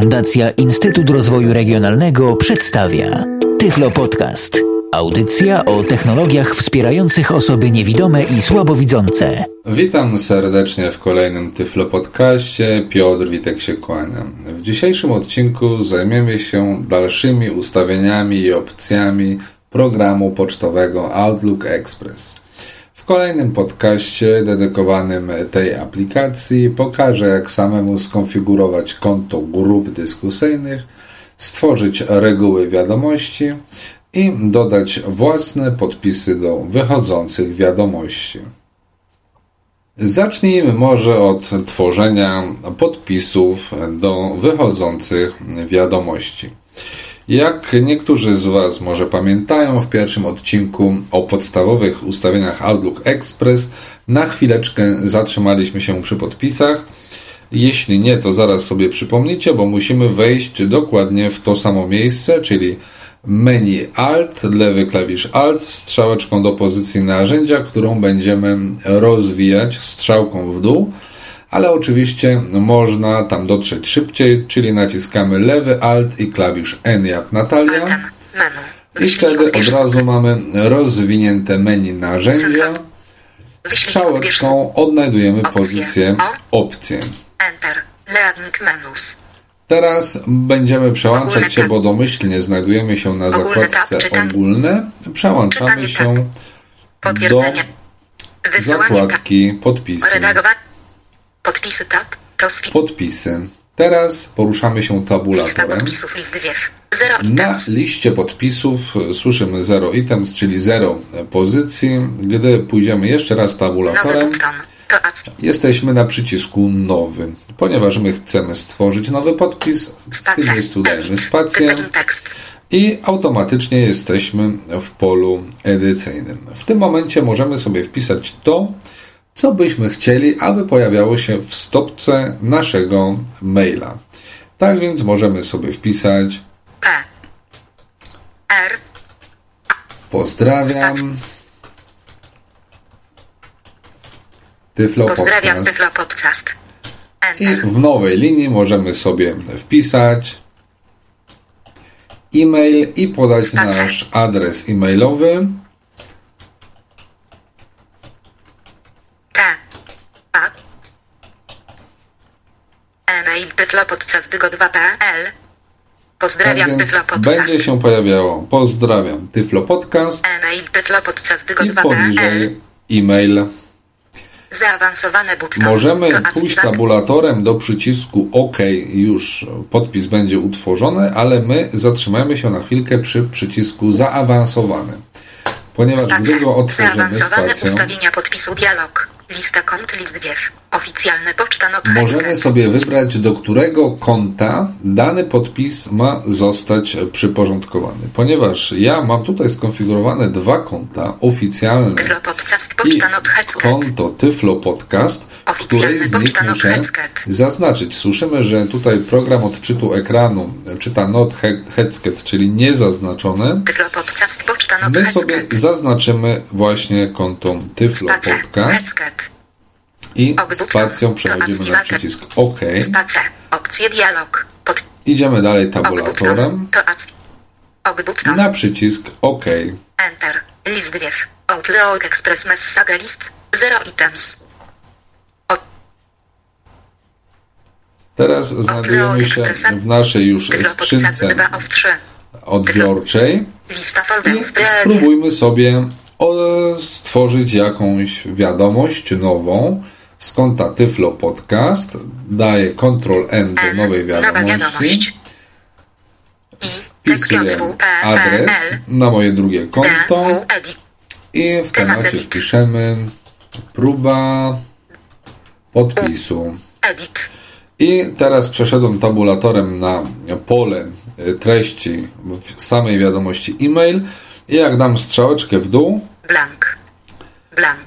Fundacja Instytut Rozwoju Regionalnego przedstawia Tyflo Podcast. Audycja o technologiach wspierających osoby niewidome i słabowidzące. Witam serdecznie w kolejnym Tyflo Podcaście. Piotr Witek się kłania. W dzisiejszym odcinku zajmiemy się dalszymi ustawieniami i opcjami programu pocztowego Outlook Express. Kolejnym podcaście dedykowanym tej aplikacji pokażę, jak samemu skonfigurować konto grup dyskusyjnych, stworzyć reguły wiadomości i dodać własne podpisy do wychodzących wiadomości. Zacznijmy może od tworzenia podpisów do wychodzących wiadomości. Jak niektórzy z Was może pamiętają, w pierwszym odcinku o podstawowych ustawieniach Outlook Express na chwileczkę zatrzymaliśmy się przy podpisach. Jeśli nie, to zaraz sobie przypomnicie, bo musimy wejść dokładnie w to samo miejsce, czyli menu Alt, lewy klawisz Alt, strzałeczką do pozycji narzędzia, którą będziemy rozwijać strzałką w dół ale oczywiście można tam dotrzeć szybciej, czyli naciskamy lewy Alt i klawisz N jak Natalia. I wtedy od razu mamy rozwinięte menu narzędzia. Strzałeczką odnajdujemy pozycję opcje. Teraz będziemy przełączać się, bo domyślnie znajdujemy się na zakładce ogólne. Przełączamy się do zakładki podpisy. Podpisy tab. To Podpisy. Teraz poruszamy się tabulatorem. Na liście podpisów słyszymy 0 items, czyli 0 pozycji. Gdy pójdziemy jeszcze raz tabulatorem, jesteśmy na przycisku nowy. Ponieważ my chcemy stworzyć nowy podpis, w tym miejscu dajemy spację i automatycznie jesteśmy w polu edycyjnym. W tym momencie możemy sobie wpisać to, co byśmy chcieli, aby pojawiało się w stopce naszego maila. Tak więc możemy sobie wpisać P. R. pozdrawiam Tyflo Pozdrawiam Podcast. Tyflo Podcast. I w nowej linii możemy sobie wpisać e-mail i podać Spacer. nasz adres e-mailowy. T. A. E-mail tyflopodcast2.pl Pozdrawiam Tak więc Tyflo Podcast. będzie się pojawiało pozdrawiam Tyflo Podcast E-mail i tyflopodcast2.pl poniżej e-mail. Zaawansowane button. Możemy pójść tabulatorem do przycisku OK, już podpis będzie utworzony, ale my zatrzymamy się na chwilkę przy przycisku zaawansowany. Ponieważ gdy go otworzymy Zaawansowane spacją, ustawienia podpisu dialog. Lista kont, list wiew. Oficjalny poczta możemy sobie wybrać, do którego konta dany podpis ma zostać przyporządkowany. Ponieważ ja mam tutaj skonfigurowane dwa konta oficjalne Podcast, i konto Tyflo Podcast, w której z nich muszę zaznaczyć. Słyszymy, że tutaj program odczytu ekranu czyta not he- headsket, czyli niezaznaczone. My sobie zaznaczymy właśnie konto Tyflo. Podcast. I spacją przechodzimy na przycisk OK. Spacer. Opcje dialog. Pod... Idziemy dalej tabulatorem na przycisk OK. Enter. List wiew. Outlook Express Message List. Zero items. Teraz znajdujemy się w naszej już skrzynce Podcast 2 of 3. odbiorczej. I spróbujmy sobie o, stworzyć jakąś wiadomość nową z konta Tyflo Podcast. Daję Ctrl N do nowej wiadomości. Wpisuję adres na moje drugie konto edit. i w temacie wpiszemy próba podpisu. I teraz przeszedłem tabulatorem na pole treści w samej wiadomości e-mail i jak dam strzałeczkę w dół, Blank. Blank.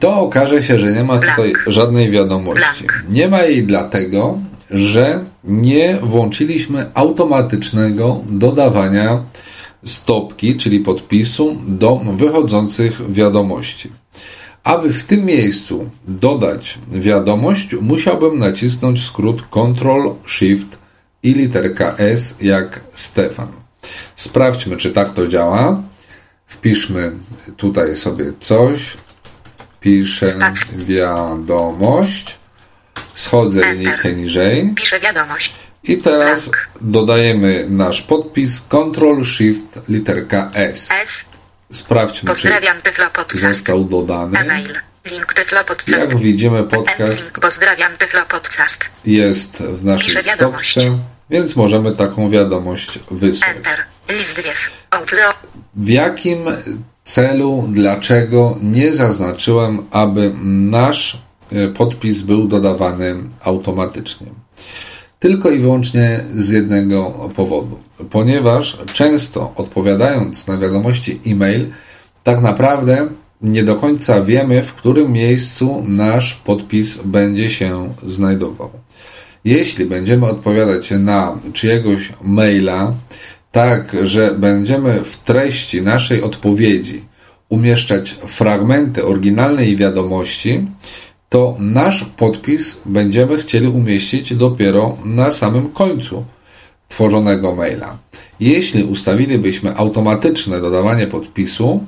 To okaże się, że nie ma tutaj Blank. żadnej wiadomości. Blank. Nie ma jej dlatego, że nie włączyliśmy automatycznego dodawania stopki, czyli podpisu do wychodzących wiadomości. Aby w tym miejscu dodać wiadomość, musiałbym nacisnąć skrót Ctrl Shift i literka S jak Stefan. Sprawdźmy, czy tak to działa. Wpiszmy tutaj sobie coś. Piszę wiadomość. Schodzę linijkę niżej. Piszę wiadomość. I teraz Blank. dodajemy nasz podpis Ctrl Shift literka S. S. Sprawdźmy, czy Pozdrawiam został dodany. E-mail. Link. Jak widzimy, podcast Pozdrawiam Podcast. jest w naszej stopce, więc możemy taką wiadomość wysłać. Enter. List. W jakim celu, dlaczego nie zaznaczyłem, aby nasz e, podpis był dodawany automatycznie? Tylko i wyłącznie z jednego powodu. Ponieważ często odpowiadając na wiadomości e-mail, tak naprawdę nie do końca wiemy, w którym miejscu nasz podpis będzie się znajdował. Jeśli będziemy odpowiadać na czyjegoś maila, tak, że będziemy w treści naszej odpowiedzi umieszczać fragmenty oryginalnej wiadomości, to nasz podpis będziemy chcieli umieścić dopiero na samym końcu tworzonego maila. Jeśli ustawilibyśmy automatyczne dodawanie podpisu,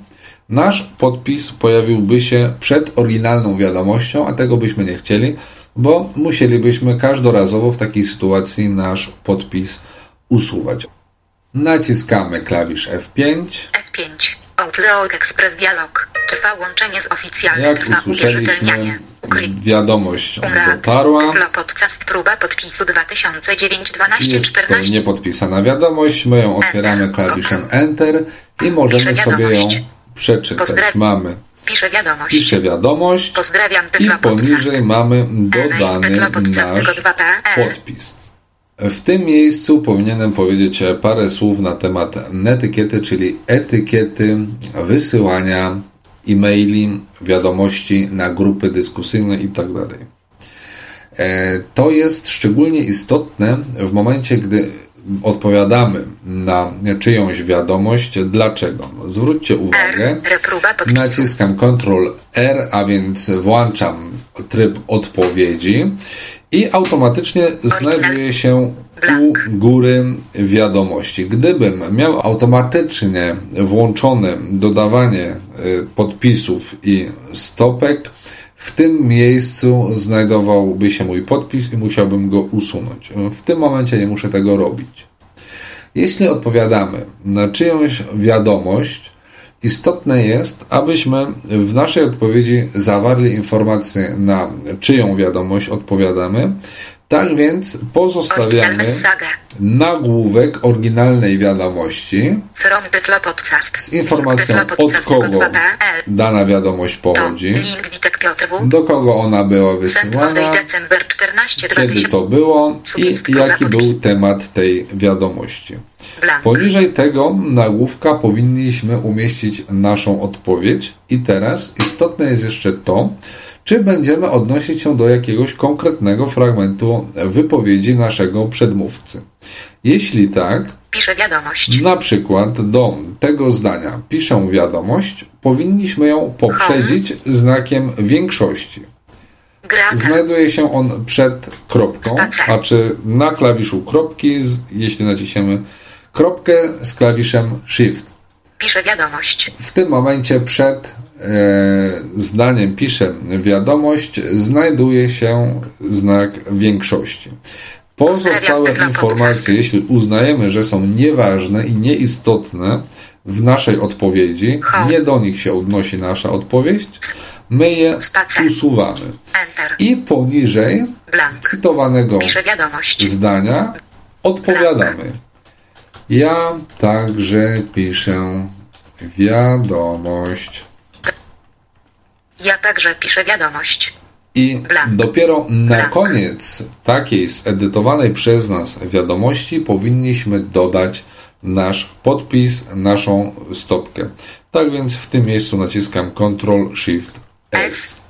nasz podpis pojawiłby się przed oryginalną wiadomością, a tego byśmy nie chcieli, bo musielibyśmy każdorazowo w takiej sytuacji nasz podpis usuwać. Naciskamy klawisz F5. F5. Outlook Express Dialog. Trwa łączenie z oficjalnym. Jak Trwa usłyszeliśmy, wiadomość dotarła. Podcast. Próba podpisu 2009 12 Jest to 14. niepodpisana wiadomość. My ją otwieramy klawiszem Enter i możemy sobie ją przeczytać. Mamy Piszę wiadomość. piszę wiadomość Pozdrawiam i Tyflo Podcast. poniżej mamy dodany nasz 2PL. podpis. W tym miejscu powinienem powiedzieć parę słów na temat netykiety, czyli etykiety wysyłania e-maili, wiadomości na grupy dyskusyjne itd. E, To jest szczególnie istotne w momencie, gdy odpowiadamy na czyjąś wiadomość. Dlaczego? Zwróćcie uwagę. Naciskam Ctrl R, a więc włączam tryb odpowiedzi i automatycznie znajduje się u góry wiadomości. Gdybym miał automatycznie włączone dodawanie y, podpisów i stopek, w tym miejscu znajdowałby się mój podpis i musiałbym go usunąć. W tym momencie nie muszę tego robić. Jeśli odpowiadamy na czyjąś wiadomość, istotne jest, abyśmy w naszej odpowiedzi zawarli informację, na czyją wiadomość odpowiadamy. Tak więc pozostawiamy nagłówek oryginalnej wiadomości z informacją od kogo tego 2PL. dana wiadomość pochodzi, do kogo ona była wysyłana, December 14 kiedy 2000. to było i jaki był temat tej wiadomości. Poniżej tego nagłówka powinniśmy umieścić naszą odpowiedź. I teraz istotne jest jeszcze to, czy będziemy odnosić się do jakiegoś konkretnego fragmentu wypowiedzi naszego przedmówcy. Jeśli tak, Piszę wiadomość. na przykład do tego zdania piszę wiadomość, powinniśmy ją poprzedzić znakiem większości. Znajduje się on przed kropką, Spacer. a czy na klawiszu kropki, jeśli naciśniemy kropkę z klawiszem Shift. Piszę wiadomość. W tym momencie przed zdaniem piszę wiadomość znajduje się znak większości. Pozostałe informacje, jeśli uznajemy, że są nieważne i nieistotne w naszej odpowiedzi, nie do nich się odnosi nasza odpowiedź, my je usuwamy. I poniżej cytowanego zdania odpowiadamy. Ja także piszę wiadomość. Ja także piszę wiadomość. I Blank. dopiero na Blank. koniec takiej zedytowanej przez nas wiadomości powinniśmy dodać nasz podpis, naszą stopkę. Tak więc w tym miejscu naciskam Ctrl Shift S.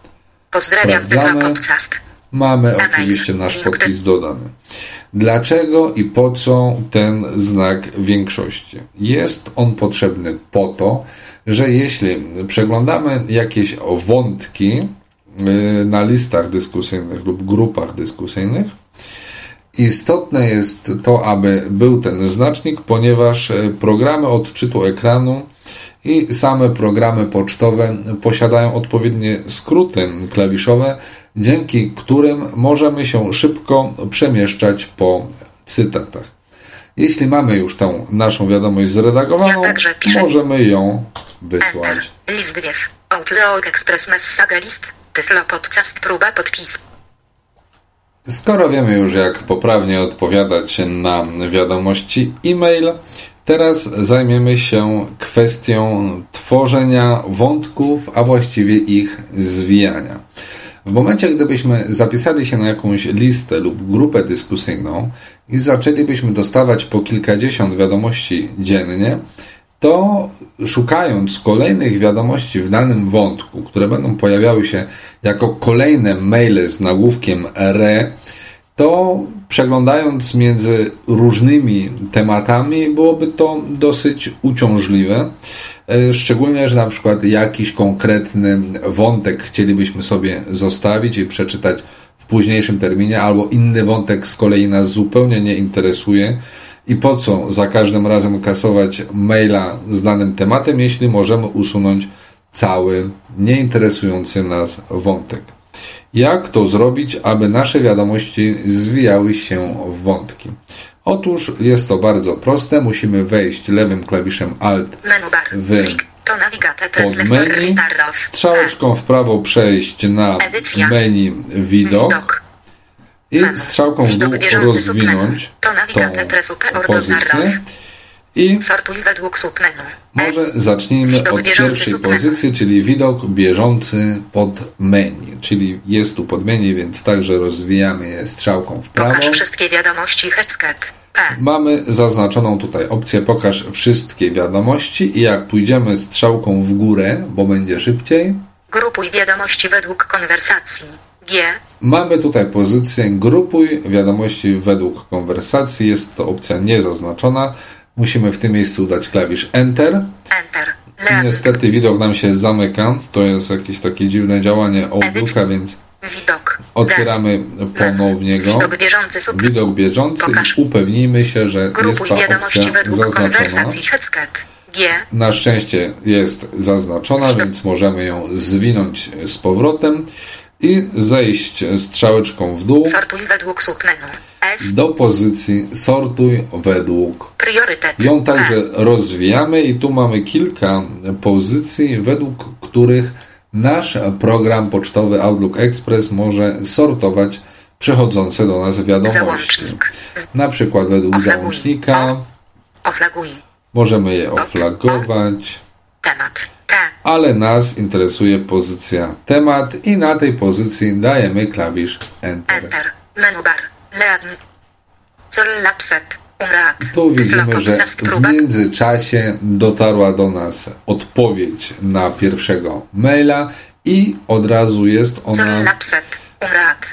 Pozdrawiam Sprawdzamy. Mamy oczywiście nasz podpis dodany. Dlaczego i po co ten znak większości? Jest on potrzebny po to, że jeśli przeglądamy jakieś wątki y, na listach dyskusyjnych lub grupach dyskusyjnych, istotne jest to, aby był ten znacznik, ponieważ y, programy odczytu ekranu i same programy pocztowe posiadają odpowiednie skróty klawiszowe, dzięki którym możemy się szybko przemieszczać po cytatach. Jeśli mamy już tą naszą wiadomość zredagowaną, Ja możemy ją wysłać. Enter. List wiew. Outlook Express Messaga List. Tyflo podcast próba podpisu. Skoro wiemy już, jak poprawnie odpowiadać na wiadomości e-mail, teraz zajmiemy się kwestią tworzenia wątków, a właściwie ich zwijania. W momencie, gdybyśmy zapisali się na jakąś listę lub grupę dyskusyjną i zaczęlibyśmy dostawać po kilkadziesiąt wiadomości dziennie, to szukając kolejnych wiadomości w danym wątku, które będą pojawiały się jako kolejne maile z nagłówkiem RE, to przeglądając między różnymi tematami byłoby to dosyć uciążliwe. E, Szczególnie, że na przykład jakiś konkretny wątek chcielibyśmy sobie zostawić i przeczytać w późniejszym terminie, albo inny wątek z kolei nas zupełnie nie interesuje. I po co za każdym razem kasować maila z danym tematem, jeśli możemy usunąć cały nieinteresujący nas wątek? Jak to zrobić, aby nasze wiadomości zwijały się w wątki? Otóż jest to bardzo proste. Musimy wejść lewym klawiszem Alt w pod menu, strzałeczką w prawo przejść na menu Widok. I strzałką w dół rozwinąć tą pozycję. I Sortuj według submenu. może zacznijmy od pierwszej pozycji, czyli widok bieżący pod menu, czyli jest tu pod menu, więc także rozwijamy je strzałką w prawo. Pokaż wszystkie wiadomości Headscat. P. Mamy zaznaczoną tutaj opcję pokaż wszystkie wiadomości i jak pójdziemy strzałką w górę, bo będzie szybciej, Grupuj wiadomości według konwersacji. G. Mamy tutaj pozycję grupuj wiadomości według konwersacji. Jest to opcja niezaznaczona. Musimy w tym miejscu dać klawisz Enter. Enter. Lewy. Niestety widok nam się zamyka. To jest jakieś takie dziwne działanie Outlooka, więc Widok. otwieramy D. ponownie go. Widok bieżący sub. Widok bieżący i upewnimy się, że jest ta opcja zaznaczona. Na szczęście jest zaznaczona, więc możemy ją zwinąć z powrotem i zejść strzałeczką w dół do pozycji sortuj według. Priorytet. Ją także rozwijamy i tu mamy kilka pozycji, według których nasz program pocztowy Outlook Express może sortować przechodzące do nas wiadomości. Załącznik. Na przykład według Oflaguj. załącznika Oflaguj. możemy je oflagować, Temat. Ale nas interesuje pozycja temat i na tej pozycji dajemy klawisz Enter. Enter. Menu bar. Leadn. Lapset. Tu widzimy, że w międzyczasie dotarła do nas odpowiedź na pierwszego maila i od razu jest ona lapset.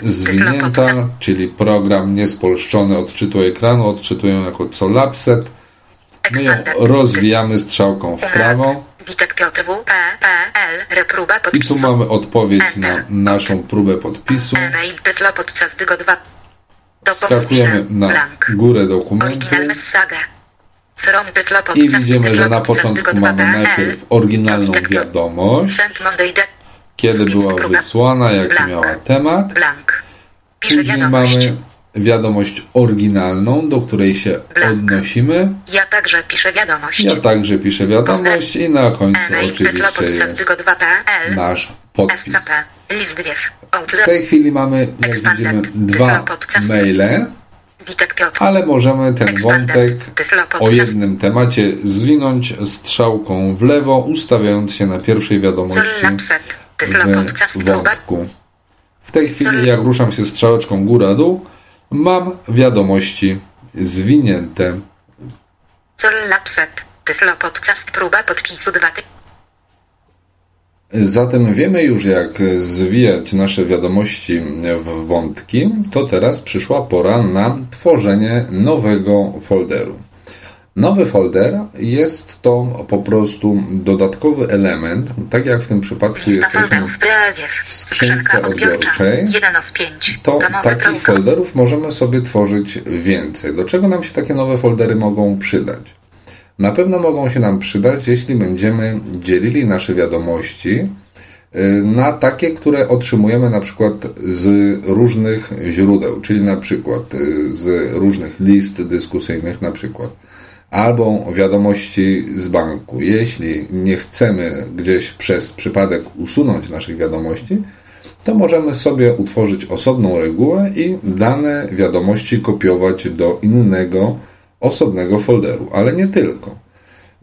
Zwinięta, czyli program niespolszczony odczytu ekranu, odczytują jako colapset. My ją rozwijamy strzałką w prawo Witek Piotr W. P. P. L. Reproba i podpisu. tu mamy odpowiedź na naszą próbę podpisu. E-mail Tyflo podcast Dygo 2. Do Skakujemy na górę dokumentu i widzimy, że na początku mamy 2.pl. najpierw oryginalną wiadomość, kiedy była wysłana, jaki miała temat. Później mamy wiadomość oryginalną, do której się Blank. odnosimy. Ja także piszę wiadomość. Ja także piszę wiadomość i na końcu oczywiście jest Dygo 2.pl. nasz podpis. W tej chwili mamy, jak widzimy, dwa maile, ale możemy ten wątek o jednym temacie zwinąć strzałką w lewo, ustawiając się na pierwszej wiadomości w wątku. W tej chwili, jak ruszam się strzałeczką góra-dół, mam wiadomości zwinięte. Col lapset. Tyflo podcast próba podpisu 2. Zatem wiemy już, jak zwijać nasze wiadomości w wątki, to teraz przyszła pora na tworzenie nowego folderu. Nowy folder jest to po prostu dodatkowy element, tak jak w tym przypadku Lista jesteśmy w skrzynce odbiorczej. 1 of 5. to takich folderów możemy sobie tworzyć więcej. Do czego nam się takie nowe foldery mogą przydać? Na pewno mogą się nam przydać, jeśli będziemy dzielili nasze wiadomości y, na takie, które otrzymujemy na przykład z różnych źródeł, czyli na przykład y, z różnych list dyskusyjnych na przykład, albo wiadomości z banku. Jeśli nie chcemy gdzieś przez przypadek usunąć naszych wiadomości, to możemy sobie utworzyć osobną regułę i dane wiadomości kopiować do innego, osobnego folderu, ale nie tylko.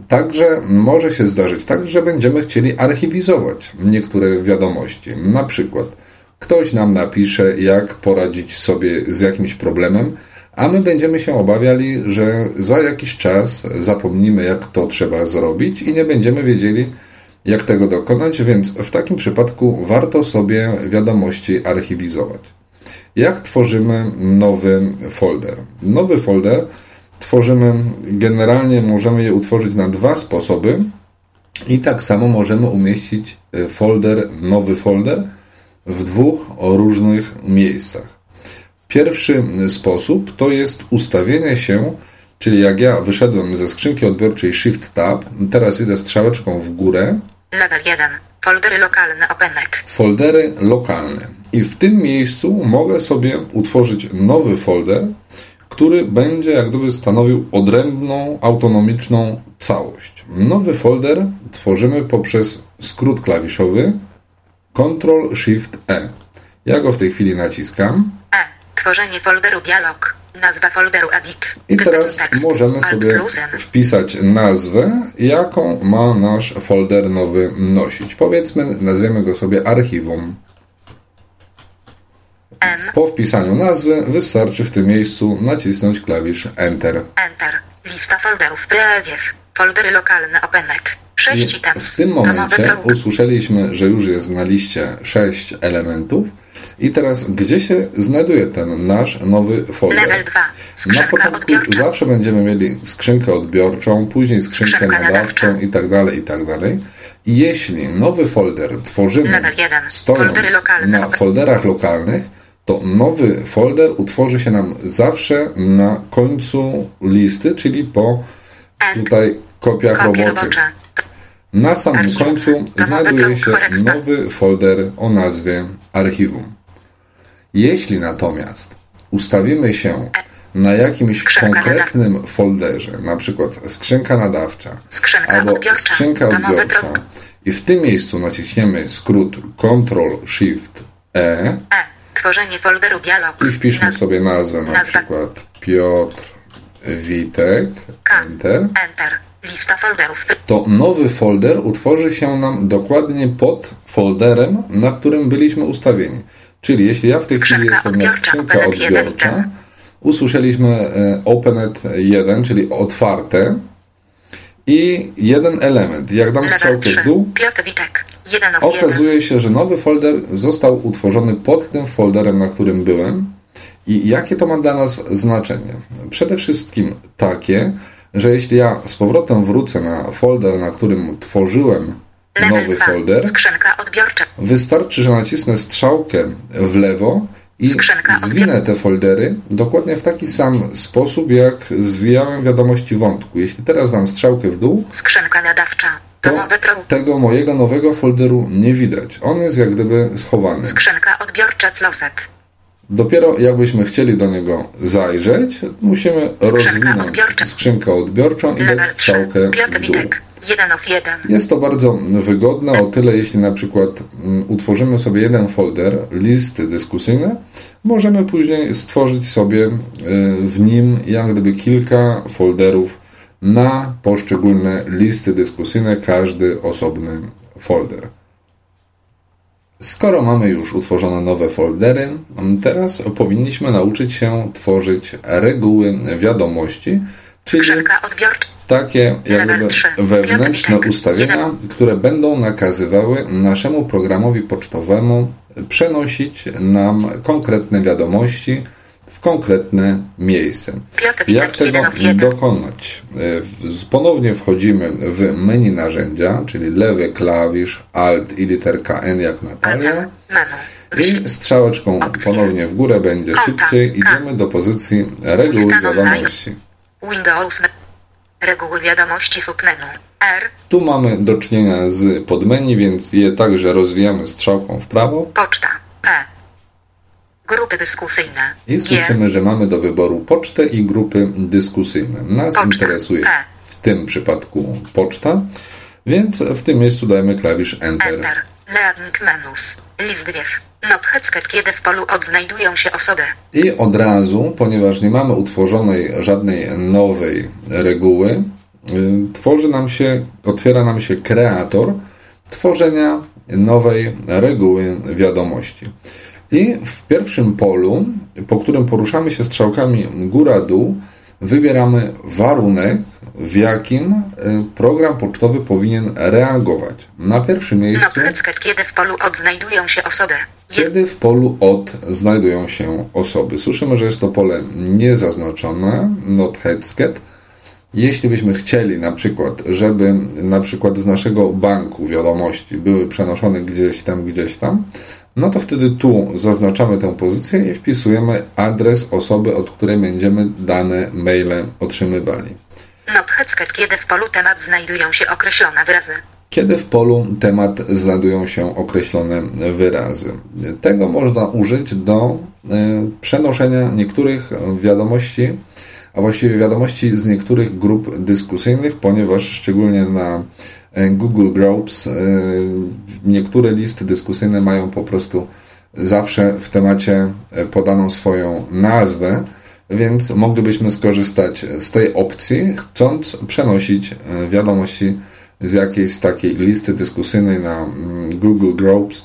Także może się zdarzyć tak, że będziemy chcieli archiwizować niektóre wiadomości. Na przykład ktoś nam napisze, jak poradzić sobie z jakimś problemem, a my będziemy się obawiali, że za jakiś czas zapomnimy, jak to trzeba zrobić i nie będziemy wiedzieli, jak tego dokonać, więc w takim przypadku warto sobie wiadomości archiwizować. Jak tworzymy nowy folder? Nowy folder tworzymy, generalnie możemy je utworzyć na dwa sposoby i tak samo możemy umieścić e, folder, nowy folder w dwóch różnych miejscach. Pierwszy sposób to jest ustawienie się, czyli jak ja wyszedłem ze skrzynki odbiorczej Shift Tab, teraz idę strzałeczką w górę, Level 1. Foldery lokalne OpenNet. foldery lokalne. I w tym miejscu mogę sobie utworzyć nowy folder, który będzie jak gdyby stanowił odrębną, autonomiczną całość. Nowy folder tworzymy poprzez skrót klawiszowy Ctrl Shift E. Ja go w tej chwili naciskam. Tworzenie folderu dialog. Nazwa folderu edit. i teraz możemy sobie wpisać nazwę, jaką ma nasz folder nowy nosić. Powiedzmy, nazwiemy go sobie archiwum. Po wpisaniu nazwy wystarczy w tym miejscu nacisnąć klawisz Enter. Enter. Lista folderów Drewiew. Foldery lokalne OpenNet. I 6 items. w tym momencie usłyszeliśmy, że już jest na liście 6 elementów. I teraz, gdzie się znajduje ten nasz nowy folder? Level 2. Na Skrzynka początku odbiorcza. zawsze będziemy mieli skrzynkę odbiorczą, później skrzynkę Skrzynka nadawczą nadawcza. i tak dalej, i tak dalej. I jeśli nowy folder tworzymy stojąc na folderach lokalnych, to nowy folder utworzy się nam zawsze na końcu listy, czyli po tutaj kopiach roboczych. Na samym końcu znajduje się nowy folder o nazwie archiwum. Jeśli natomiast ustawimy się na jakimś Skrzynka konkretnym folderze, na przykład skrzynka nadawcza Skrzynka albo odbiorcza. skrzynka odbiorcza i w tym miejscu naciśniemy skrót Ctrl Shift E E. Tworzenie folderu dialog. i wpiszmy Naz- sobie nazwę na Nazwa. przykład Piotr Witek K. Enter Enter. Lista folderów. to nowy folder utworzy się nam dokładnie pod folderem, na którym byliśmy ustawieni. Czyli jeśli ja w tej chwili Skrzynka jestem na jeden odbiorcza, usłyszeliśmy e, Openet 1, czyli otwarte i jeden element. Jak dam strzałkę 3. w dół, Piotr Witek. 1 of 1. okazuje się, że nowy folder został utworzony pod tym folderem, na którym byłem. I jakie to ma dla nas znaczenie? Przede wszystkim takie, że jeśli ja z powrotem wrócę na folder, na którym tworzyłem nowy 2. folder, wystarczy, że nacisnę strzałkę w lewo i zwinę te foldery dokładnie w taki sam sposób, jak zwijałem wiadomości wątku. Jeśli teraz dam strzałkę w dół, to tego mojego nowego folderu nie widać. On jest jak gdyby schowany. Skrzynka odbiorcza Closet. Dopiero jakbyśmy chcieli do niego zajrzeć, musimy rozwinąć odbiorcza. skrzynkę odbiorczą i dać 3. strzałkę w dół. Witek. 1 of 1. Jest to bardzo wygodne o tyle, jeśli na przykład mm, utworzymy sobie jeden folder, listy dyskusyjne, możemy później stworzyć sobie y, w nim jak gdyby kilka folderów na poszczególne listy dyskusyjne, każdy osobny folder. Skoro mamy już utworzone nowe foldery, teraz powinniśmy nauczyć się tworzyć reguły wiadomości, czyli takie jak Level gdyby trzy. wewnętrzne ustawienia, które będą nakazywały naszemu programowi pocztowemu przenosić nam konkretne wiadomości w konkretne miejsce. Piotr Jak tego dokonać? E, Ponownie wchodzimy w menu narzędzia, czyli lewy klawisz Alt i literka N jak Natalia. I strzałeczką ponownie w górę będzie szybciej. Idziemy do pozycji reguły wiadomości. Windows. Reguły wiadomości submenu. R. Tu mamy do czynienia z podmenu, więc je także rozwijamy strzałką w prawo Poczta. P. Grupy dyskusyjne. i słyszymy, że mamy do wyboru pocztę i grupy dyskusyjne. Nas Poczta. interesuje E. w tym przypadku poczta, więc w tym miejscu dajemy klawisz Enter. Enter. Leaving menus. List kiedy w polu odznajdują się osoby. I od razu, ponieważ nie mamy utworzonej żadnej nowej reguły, y, tworzy nam się, otwiera nam się kreator tworzenia nowej reguły wiadomości. I w pierwszym polu, po którym poruszamy się strzałkami góra-dół, wybieramy warunek, w jakim y, program pocztowy powinien reagować. Na pierwszym miejscu kiedy w polu odznajdują się osoby. Kiedy w polu od znajdują się osoby. Słyszymy, że jest to pole niezaznaczone, not headsket. Jeśli byśmy chcieli na przykład, żeby na przykład z naszego banku wiadomości były przenoszone gdzieś tam, gdzieś tam, no to wtedy tu zaznaczamy tę pozycję i wpisujemy adres osoby, od której będziemy dane maile otrzymywali. Kiedy w polu temat znajdują się określone wyrazy. Kiedy w polu temat znajdują się określone wyrazy. Tego można użyć do y, przenoszenia niektórych wiadomości, a właściwie wiadomości z niektórych grup dyskusyjnych, ponieważ szczególnie na Google Groups y, niektóre listy dyskusyjne mają po prostu zawsze w temacie y, podaną swoją nazwę, więc moglibyśmy skorzystać z tej opcji, chcąc przenosić y, wiadomości z jakiejś takiej listy dyskusyjnej na mm, Google Groups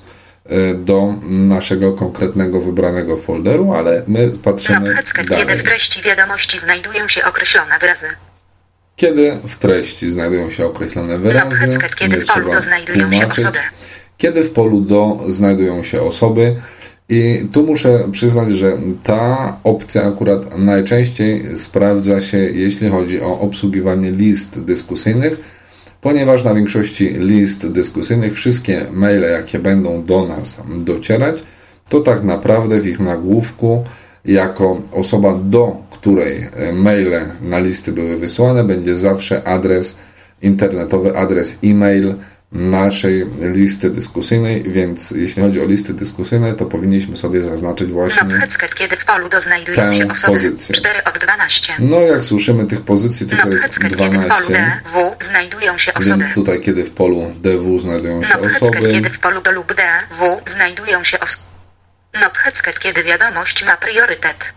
do naszego konkretnego wybranego folderu, ale my patrzymy kiedy dalej. w treści wiadomości znajdują się określone wyrazy. Kiedy w treści znajdują się określone wyrazy, kiedy w polu do znajdują się osoby. Kiedy w polu do znajdują się osoby. I tu muszę przyznać, że ta opcja akurat najczęściej sprawdza się, jeśli chodzi o obsługiwanie list dyskusyjnych, ponieważ na większości list dyskusyjnych wszystkie maile, jakie będą do nas docierać, to tak naprawdę w ich nagłówku, jako osoba, do której e, maile na listy były wysłane, będzie zawsze adres internetowy, adres e-mail naszej listy dyskusyjnej, więc jeśli chodzi o listy dyskusyjne, to powinniśmy sobie zaznaczyć właśnie kiedy w polu do znajdują Tę się osoby. pozycję. 4 od 12. no jak słyszymy tych pozycji tutaj jest Nothecket, kiedy w polu 12 D, W znajdują się osoby. więc tutaj kiedy w polu DW znajdują się osoby kiedy w polu do lub D, W znajdują się osoby. Nothecket, kiedy wiadomość ma priorytet.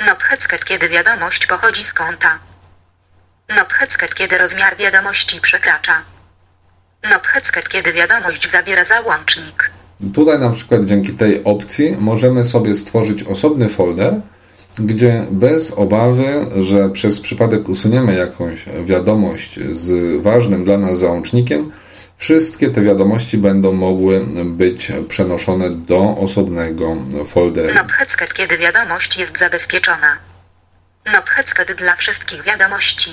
Nothecket, kiedy wiadomość pochodzi z konta. Nothecket, kiedy rozmiar wiadomości przekracza. Nothecket, kiedy wiadomość zawiera załącznik. Tutaj na przykład dzięki tej opcji możemy sobie stworzyć osobny folder, gdzie bez obawy, że przez przypadek usuniemy jakąś wiadomość z ważnym dla nas załącznikiem, wszystkie te wiadomości będą mogły być przenoszone do osobnego folderu. Nothecket, kiedy wiadomość jest zabezpieczona. Nothecket dla wszystkich wiadomości.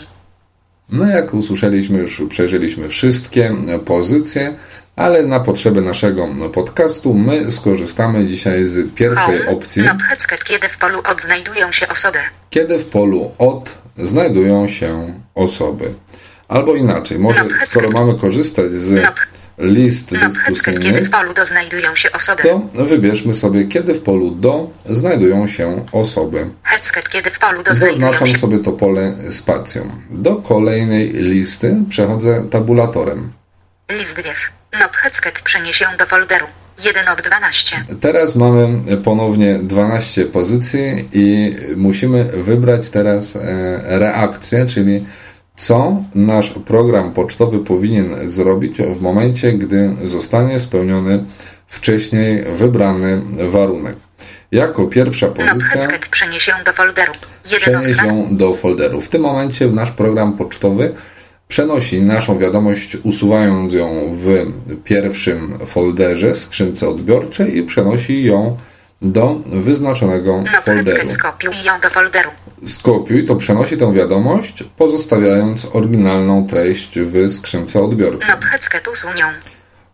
No jak usłyszeliśmy, już przejrzeliśmy wszystkie pozycje, ale na potrzeby naszego podcastu my skorzystamy dzisiaj z pierwszej Home. opcji, Nothecket, kiedy w polu odznajdują się osoby. kiedy w polu od znajdują się osoby. Albo inaczej, może skoro mamy korzystać z list dyskusyjnych, to wybierzmy sobie, kiedy w polu do znajdują się osoby. Hecket, kiedy w polu do znajdują Zaznaczam sobie to pole spacją. Do kolejnej listy przechodzę tabulatorem. list wiew. Nothecket przeniesią do folderu. 1 od 12. Teraz mamy ponownie 12 pozycji i musimy wybrać teraz e, reakcję, czyli co nasz program pocztowy powinien zrobić w momencie, gdy zostanie spełniony wcześniej wybrany warunek. Jako pierwsza pozycja ją do folderu. 1 przenieś ją do folderu. W tym momencie nasz program pocztowy przenosi naszą wiadomość, usuwając ją w pierwszym folderze, skrzynce odbiorczej i przenosi ją do wyznaczonego folderu. Skopiuj ją do folderu. Skopiuj to przenosi tę wiadomość, pozostawiając oryginalną treść w skrzynce ją.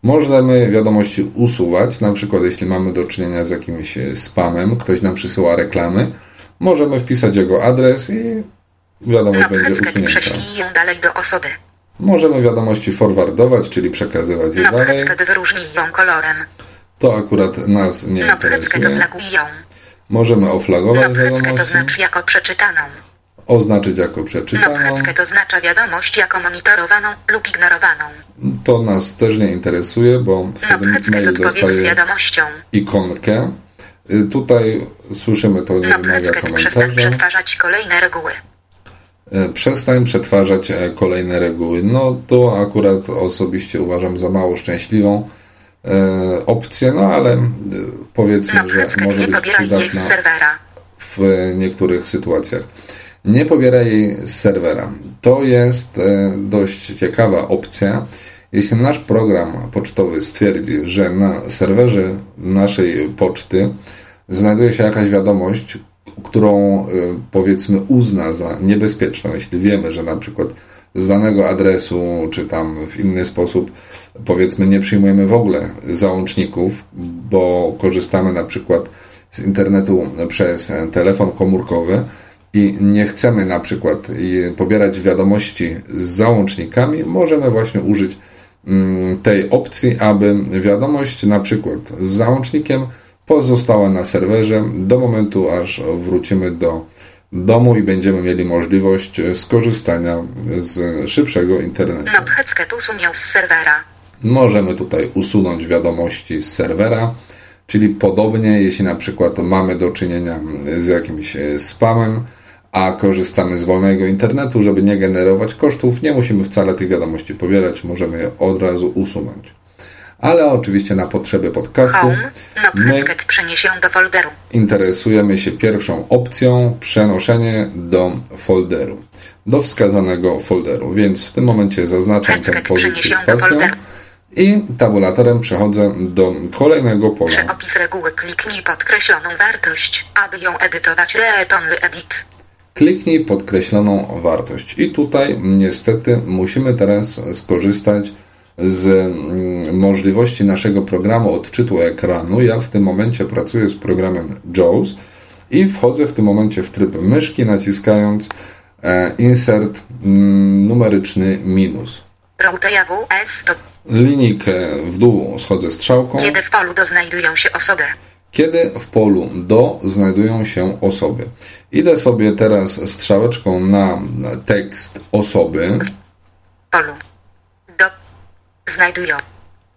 Możemy wiadomości usuwać, na przykład jeśli mamy do czynienia z jakimś spamem, ktoś nam przysyła reklamy, możemy wpisać jego adres i wiadomość będzie usunięta. dalej do osoby. Możemy wiadomości forwardować, czyli przekazywać je dalej. To akurat nas nie interesuje. Możemy oflagować Notehetsket wiadomości, oznacz jako przeczytaną. oznaczyć jako przeczytaną. Notehetsket oznacza wiadomość jako monitorowaną lub ignorowaną. To nas też nie interesuje, bo wtedy mail odpowiedz z dostaje wiadomością. ikonkę. Y, Tutaj słyszymy to nie wymaga Notehetsket przestań komentarza. przetwarzać kolejne reguły. E, Przestań przetwarzać e, kolejne reguły. No to akurat osobiście uważam za mało szczęśliwą opcję, no ale e, powiedzmy, że może nie być pobieraj jej z przydatna serwera. w niektórych sytuacjach. Nie pobieraj jej z serwera. To jest e, dość ciekawa opcja. Jeśli nasz program pocztowy stwierdzi, że na serwerze naszej poczty znajduje się jakaś wiadomość, którą e, powiedzmy uzna za niebezpieczną, jeśli wiemy, że na przykład z danego adresu, czy tam w inny sposób, powiedzmy, nie przyjmujemy w ogóle załączników, bo korzystamy na przykład z internetu przez telefon komórkowy i nie chcemy na przykład pobierać wiadomości z załącznikami, możemy właśnie użyć mm, tej opcji, aby wiadomość na przykład z załącznikiem pozostała na serwerze do momentu, aż wrócimy do domu i będziemy mieli możliwość skorzystania z szybszego internetu. Możemy tutaj usunąć wiadomości z serwera, czyli podobnie, jeśli na przykład mamy do czynienia z jakimś e, spamem, a korzystamy z wolnego internetu, żeby nie generować kosztów, nie musimy wcale tych wiadomości pobierać, możemy je od razu usunąć. Ale oczywiście na potrzeby podcastu my interesujemy się pierwszą opcją przenoszenie do folderu, do wskazanego folderu. Więc w tym momencie zaznaczam tę pozycję spacją i tabulatorem przechodzę do kolejnego pola. Przeopis reguły kliknij podkreśloną wartość, aby ją edytować. Read only edit. Kliknij podkreśloną wartość. I tutaj niestety musimy teraz skorzystać z mm, możliwości naszego programu odczytu ekranu. Ja w tym momencie pracuję z programem JAWS i wchodzę w tym momencie w tryb myszki, naciskając e, insert mm, numeryczny minus. Linijkę w dół schodzę strzałką. kiedy w polu doznajdują się osoby. Kiedy w polu do znajdują się osoby. Idę sobie teraz strzałeczką na tekst osoby. Polu. Znajdują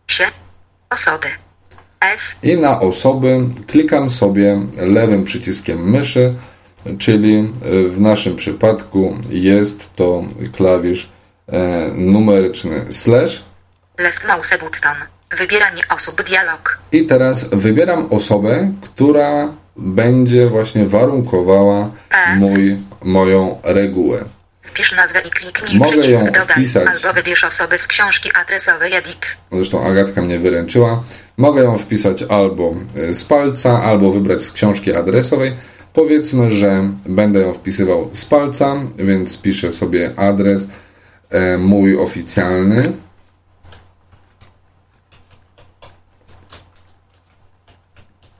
się osoby. S. I na osoby klikam sobie lewym przyciskiem myszy, czyli w naszym przypadku jest to klawisz e, numeryczny slash. Left mouse button. Wybieranie osób dialog. I teraz wybieram osobę, która będzie właśnie warunkowała mój, moją regułę. Wpisz nazwę i kliknij Mogę przycisk ją dodaj wpisać. albo wybierz osobę z książki adresowej edit. Zresztą Agatka mnie wyręczyła. Mogę ją wpisać albo y, z palca, albo wybrać z książki adresowej. Powiedzmy, że będę ją wpisywał z palca, więc piszę sobie adres e, mój oficjalny.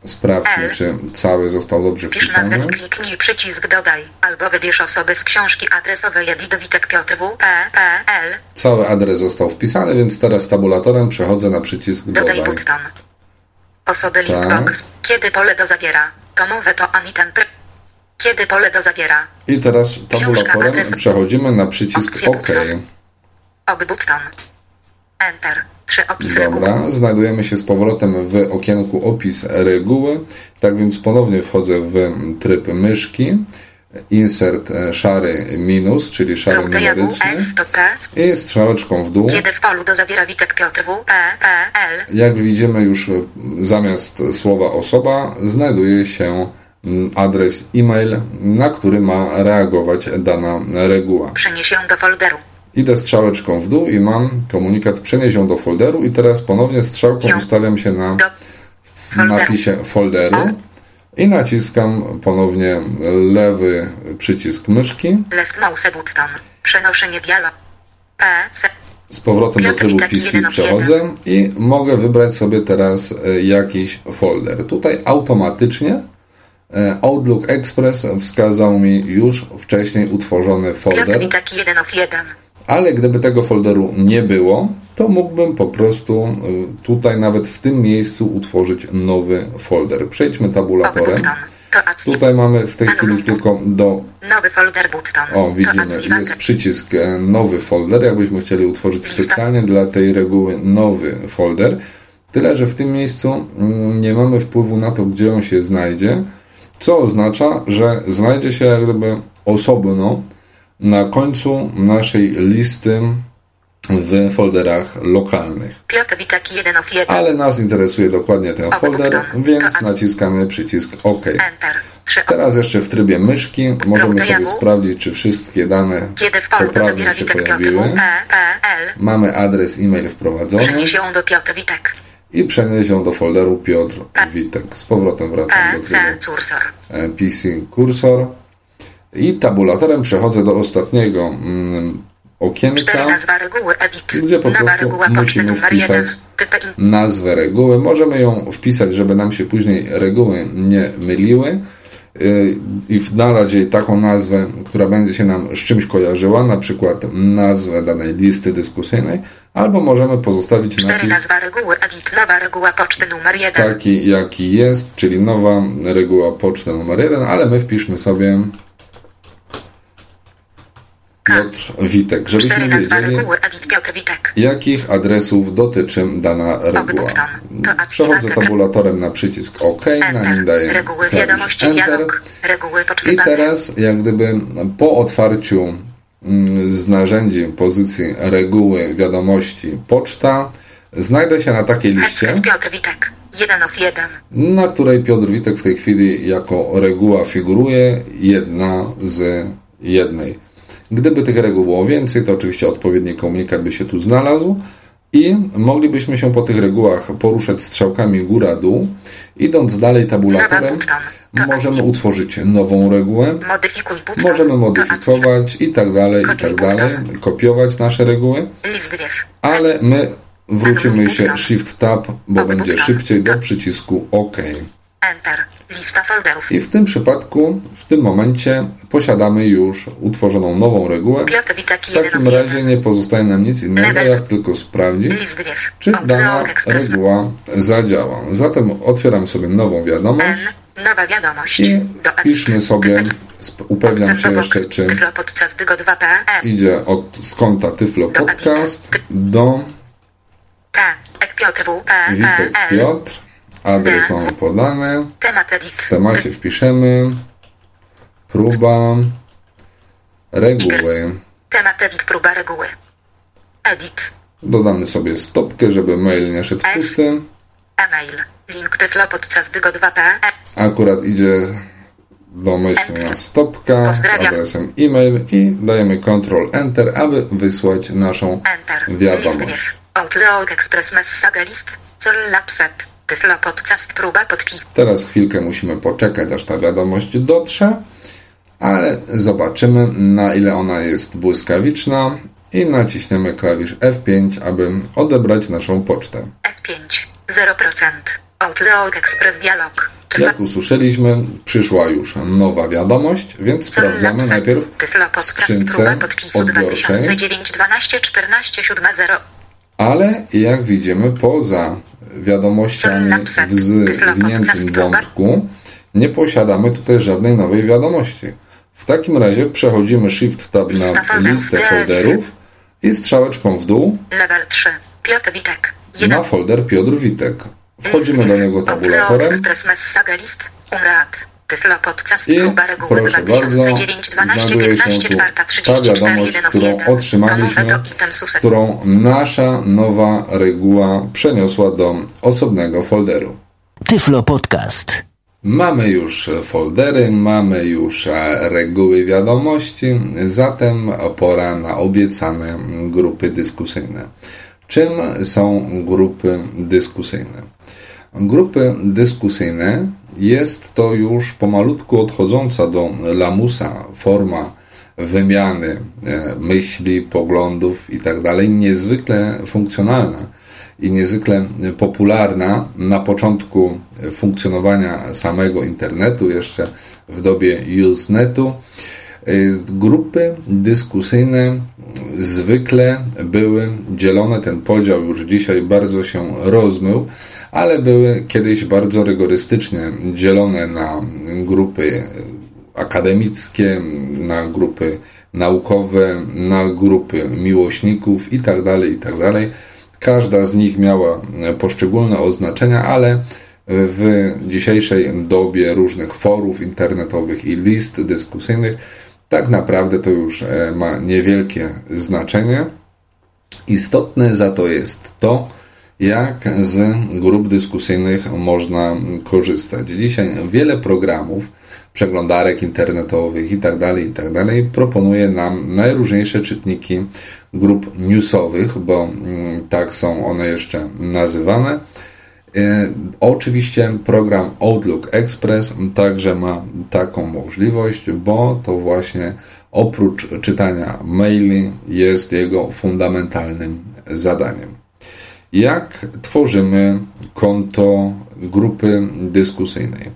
Sprawdźmy, L. czy cały został dobrze nazwę wpisany. i kliknij przycisk dodaj albo wybierz osobę z książki adresowej edit Witek Piotr W. P. P. L. Cały adres został wpisany, więc teraz tabulatorem przechodzę na przycisk Dodaj dodaj. button. Osoby list Tak. Kiedy pole do zawiera. Tomowe to anitem pre... Kiedy pole do zawiera. I teraz tabulatorem adres- przechodzimy na przycisk Opcje OK. button. Og button. Enter. Opis reguły. Dobra, znajdujemy się z powrotem w okienku opis reguły. Tak więc ponownie wchodzę w tryb myszki. insert e, szary minus, czyli szary jawu numeryczny i strzałeczką w dół. Kiedy w polu do zawiera Witek Piotr W. P. P. L. Jak widzimy już e, zamiast słowa osoba znajduje się mm, adres e-mail, na który ma reagować dana reguła. Przenieś ją do folderu. Idę strzałeczką w dół i mam komunikat przenieść ją do folderu i teraz ponownie strzałką ustawiam się na napisie folderu i naciskam ponownie lewy przycisk myszki. Left mouse button. Przenoszenie dialog. Z powrotem do trybu PC przechodzę i mogę wybrać sobie teraz e, jakiś folder. Tutaj automatycznie e, Outlook Express wskazał mi już wcześniej utworzony folder, Witek 1 of 1. ale gdyby tego folderu nie było, to mógłbym po prostu e, tutaj nawet w tym miejscu utworzyć nowy folder. Przejdźmy tabulatorem. Tutaj mamy w tej chwili tylko do Nowy folder button. O, widzimy, jest przycisk e, nowy folder. Jakbyśmy chcieli utworzyć specjalnie dla tej reguły nowy folder. Tyle, że w tym miejscu mm, nie mamy wpływu na to, gdzie on się znajdzie, co oznacza, że znajdzie się jak gdyby osobno na końcu naszej listy w folderach lokalnych. Piotr Witek 1 of 1. Ale nas interesuje dokładnie ten folder, więc naciskamy przycisk OK. Enter. 3 Teraz jeszcze w trybie myszki możemy sobie sprawdzić, czy wszystkie dane poprawnie się pojawiły. Mamy adres e-mail wprowadzony Przenieś ją do Piotr Witek. i przenieść ją do folderu Piotr Witek. Z powrotem wracam do trybu e, PC Cursor i tabulatorem przechodzę do ostatniego mm, 4 okienka, nazwa reguły edit. gdzie po prostu musimy numer 1. wpisać nazwę reguły. Możemy ją wpisać, żeby nam się później reguły nie myliły yy, i nadać jej taką nazwę, która będzie się nam z czymś kojarzyła, na przykład nazwę danej listy dyskusyjnej, albo możemy pozostawić 4 napis nazwa reguły edit. Nowa reguła poczty numer 1. taki, jaki jest, czyli nowa reguła poczty numer 1, ale my wpiszmy sobie Piotr Witek, 4 żebyśmy wiedzieli, jakich adresów dotyczy dana reguła. Przechodzę tabulatorem na przycisk OK, na nim daję klawisz Enter. I teraz jak gdyby po otwarciu mm, z narzędzi pozycji reguły wiadomości poczta znajdę się na takiej liście, Headset Piotr Witek. 1 of 1. na której Piotr Witek w tej chwili jako reguła figuruje jedna z jednej. Gdyby tych reguł było więcej, to oczywiście odpowiedni komunikat by się tu znalazł i moglibyśmy się po tych regułach poruszać strzałkami góra-dół. Idąc dalej tabulatorem, możemy utworzyć nową regułę, możemy modyfikować i tak dalej, i tak dalej, kopiować nasze reguły, ale my wrócimy się button. Shift Tab, bo będzie szybciej do przycisku OK. Enter. Lista folderów. I w tym przypadku, w tym momencie posiadamy już utworzoną nową regułę. W 1 takim of 1. razie nie pozostaje nam nic innego, jak tylko sprawdzić, czy dana reguła zadziała. Zatem otwieram sobie nową wiadomość. Nowa wiadomość. i wpiszmy sobie, upewniam się jeszcze, czy Tyflo podcast Dygo 2 PE. idzie od z konta Tyflo Podcast do W. P. Witek. Piotr. Adres D. mamy podany. Temat edit. W temacie wpiszemy próba reguły. Temat edit. Próba reguły. Edit. Dodamy sobie stopkę, żeby mail nie szedł pusty. E-mail. Link Tyflo podcast Dygo 2 PE. Akurat idzie domyślna stopka z adresem e-mail i dajemy Ctrl Enter, aby wysłać naszą Enter. Wiadomość. Outlook Express Messaga List. Col Lapset. Tyflo podcast. Próba podpis. Teraz chwilkę musimy poczekać, aż ta wiadomość dotrze, ale zobaczymy, na ile ona jest błyskawiczna i naciśniemy klawisz F5, aby odebrać naszą pocztę. F5. 0%. Outlook Express Dialog. Jak usłyszeliśmy, przyszła już nowa wiadomość, więc sprawdzamy najpierw w skrzynce odbiorczej, 2009 12 14 7 0 ale jak widzimy, poza wiadomościami w zwiniętym wątku nie posiadamy tutaj żadnej nowej wiadomości. W takim razie przechodzimy Shift Tab na listę folderów i strzałeczką w dół Level 3. Piotr Witek. na 1. folder Piotr Witek. Wchodzimy do niego tabulatorem Tyflo Podcast I próba reguły proszę bardzo, 2009 12 znajduje się 15 tu 4 ta 34 wiadomość, 1 którą 1 otrzymaliśmy, którą nasza nowa reguła przeniosła do osobnego folderu. Tyflo Podcast. Mamy już foldery, mamy już reguły wiadomości, zatem pora na obiecane grupy dyskusyjne. Czym są grupy dyskusyjne? Grupy dyskusyjne jest to już pomalutku odchodząca do lamusa forma wymiany e, myśli, poglądów itd. niezwykle funkcjonalna i niezwykle popularna na początku funkcjonowania samego internetu, jeszcze w dobie Usenetu. Y, Grupy dyskusyjne zwykle były dzielone, ten podział już dzisiaj bardzo się rozmył, ale były kiedyś bardzo rygorystycznie dzielone na grupy akademickie, na grupy naukowe, na grupy miłośników itd. itd. Każda z nich miała poszczególne oznaczenia, ale w dzisiejszej dobie różnych forów internetowych i list dyskusyjnych tak naprawdę to już e, ma niewielkie znaczenie. Istotne za to jest to, jak z grup dyskusyjnych można korzystać. Dzisiaj wiele programów, przeglądarek internetowych itd., itd. proponuje nam najróżniejsze czytniki grup newsowych, bo mm, tak są one jeszcze nazywane. E, Oczywiście program Outlook Express także ma taką możliwość, bo to właśnie oprócz czytania maili jest jego fundamentalnym zadaniem. Jak tworzymy konto grupy dyskusyjnej?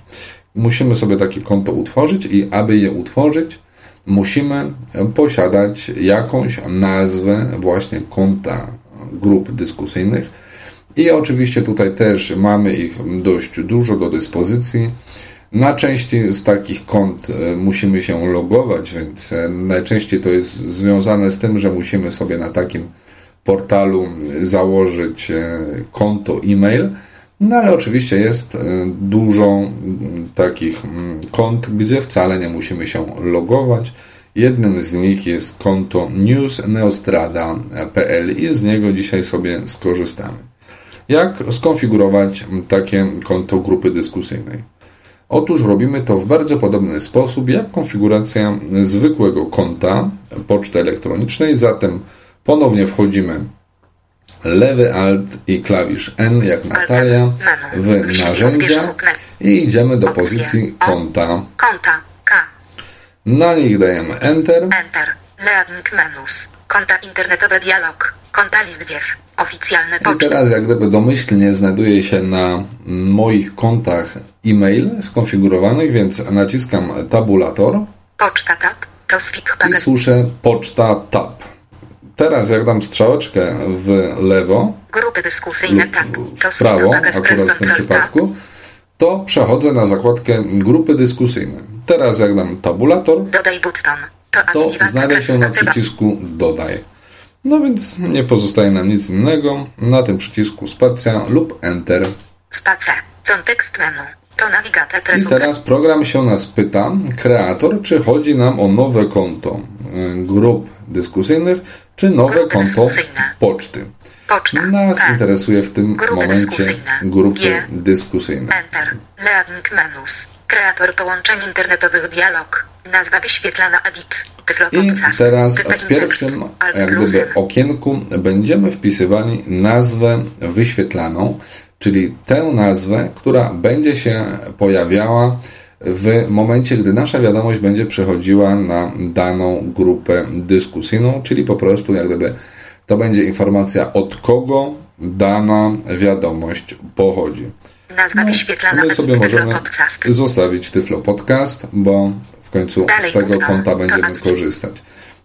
Musimy sobie takie konto utworzyć i aby je utworzyć, musimy posiadać jakąś nazwę właśnie konta grup dyskusyjnych i oczywiście tutaj też mamy ich dość dużo do dyspozycji. Na części z takich kont e, musimy się logować, więc e, najczęściej to jest związane z tym, że musimy sobie na takim portalu założyć e, konto e-mail. No ale oczywiście jest dużo takich kont, gdzie wcale nie musimy się logować. Jednym z nich jest konto newsneostrada.pl i z niego dzisiaj sobie skorzystamy. Jak skonfigurować takie konto grupy dyskusyjnej? Otóż robimy to w bardzo podobny sposób jak konfiguracja zwykłego konta poczty elektronicznej, zatem ponownie wchodzimy lewy alt i klawisz N jak Natalia w narzędzia i idziemy do pozycji konta. Konta. K. Na nich dajemy Enter. Enter. Leading menus. Konta internetowe dialog. Konta list wiew. Oficjalne I teraz jak gdyby domyślnie znajduje się na moich kontach e-mail skonfigurowanych, więc naciskam tabulator Poczta tab. I słyszę poczta tab. Teraz jak dam strzałeczkę w lewo Grupy dyskusyjne tab. w prawo, akurat w tym przypadku, to przechodzę na zakładkę grupy dyskusyjne. Teraz jak dam tabulator, Dodaj button. To znajdę się na przycisku dodaj. No więc nie pozostaje nam nic innego na tym przycisku spacja lub enter. Spacer. Kontekst menu. To nawigator I teraz program się nas pyta, kreator, czy chodzi nam o nowe konto y, grup dyskusyjnych, czy nowe Grupy konto poczty. Poczta. Nas P. interesuje w tym Grupy momencie dyskusyjne. grupy G. dyskusyjne. Enter. Leading menus. Kreator połączeń internetowych dialog. Nazwa wyświetlana edit. I teraz w pierwszym jak gdyby okienku będziemy wpisywali nazwę wyświetlaną, czyli tę nazwę, która będzie się pojawiała w momencie, gdy nasza wiadomość będzie przechodziła na daną grupę dyskusyjną, czyli po prostu jak gdyby to będzie informacja od kogo dana wiadomość pochodzi. Nazwa wyświetlana My sobie możemy podcast. zostawić Tyflo Podcast, bo w końcu Dalej z tego konta będziemy korzystać.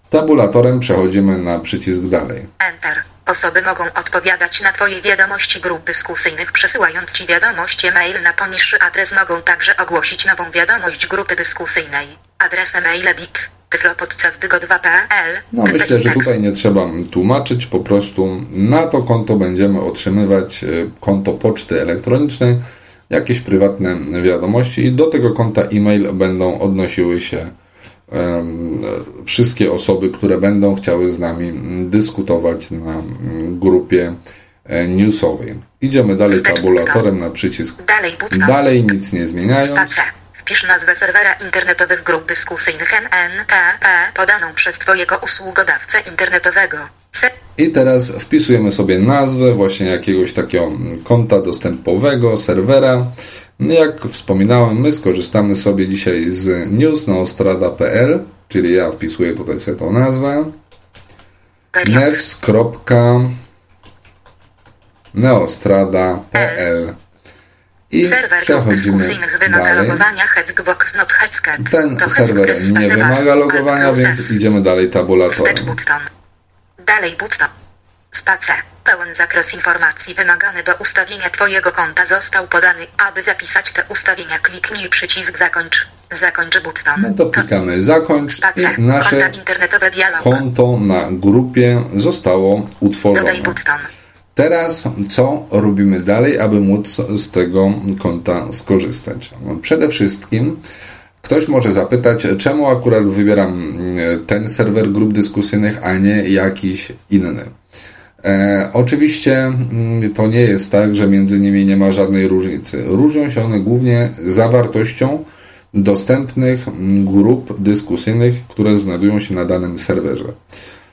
Tabulatorem przechodzimy na przycisk dalej. Enter. Osoby mogą odpowiadać na Twoje wiadomości grup dyskusyjnych przesyłając Ci wiadomość e-mail na poniższy adres. Mogą także ogłosić nową wiadomość grupy dyskusyjnej. Adres e-mail edit. tyflopodcast.pl No myślę, że tutaj nie trzeba tłumaczyć, po prostu na to konto będziemy otrzymywać e, konto poczty elektronicznej, jakieś prywatne wiadomości i do tego konta e-mail będą odnosiły się wszystkie osoby, które będą chciały z nami dyskutować na grupie e, newsowej. Idziemy dalej tabulatorem na przycisk Dalej, dalej nic nie zmieniając. Wpisz nazwę serwera internetowych grup dyskusyjnych NNTP podaną przez Twojego usługodawcę internetowego. I teraz wpisujemy sobie nazwę właśnie jakiegoś takiego konta dostępowego, serwera. No Jak wspominałem, my skorzystamy sobie dzisiaj z newsnostrada.pl, czyli ja wpisuję tutaj sobie tą nazwę. news.neostrada.pl i Serwer dyskusyjnych wymaga dalej. logowania Hexbox not Hexcat. Ten To serwer nie wymaga logowania, więc idziemy dalej tabulatorem. Dalej button. Spacer. Pełen zakres informacji wymagany do ustawienia Twojego konta został podany. Aby zapisać te ustawienia kliknij przycisk zakończ. Zakończ button. No to klikamy zakończ Spacer. i nasze Konta internetowe dialog. konto na grupie zostało utworzone. Teraz co robimy dalej, aby móc z tego konta skorzystać? No, Przede wszystkim ktoś może zapytać, czemu akurat wybieram mm, ten serwer grup dyskusyjnych, a nie jakiś inny. E, oczywiście mm, to nie jest tak, że między nimi nie ma żadnej różnicy. Różnią się one głównie zawartością dostępnych mm, grup dyskusyjnych, które znajdują się na danym serwerze.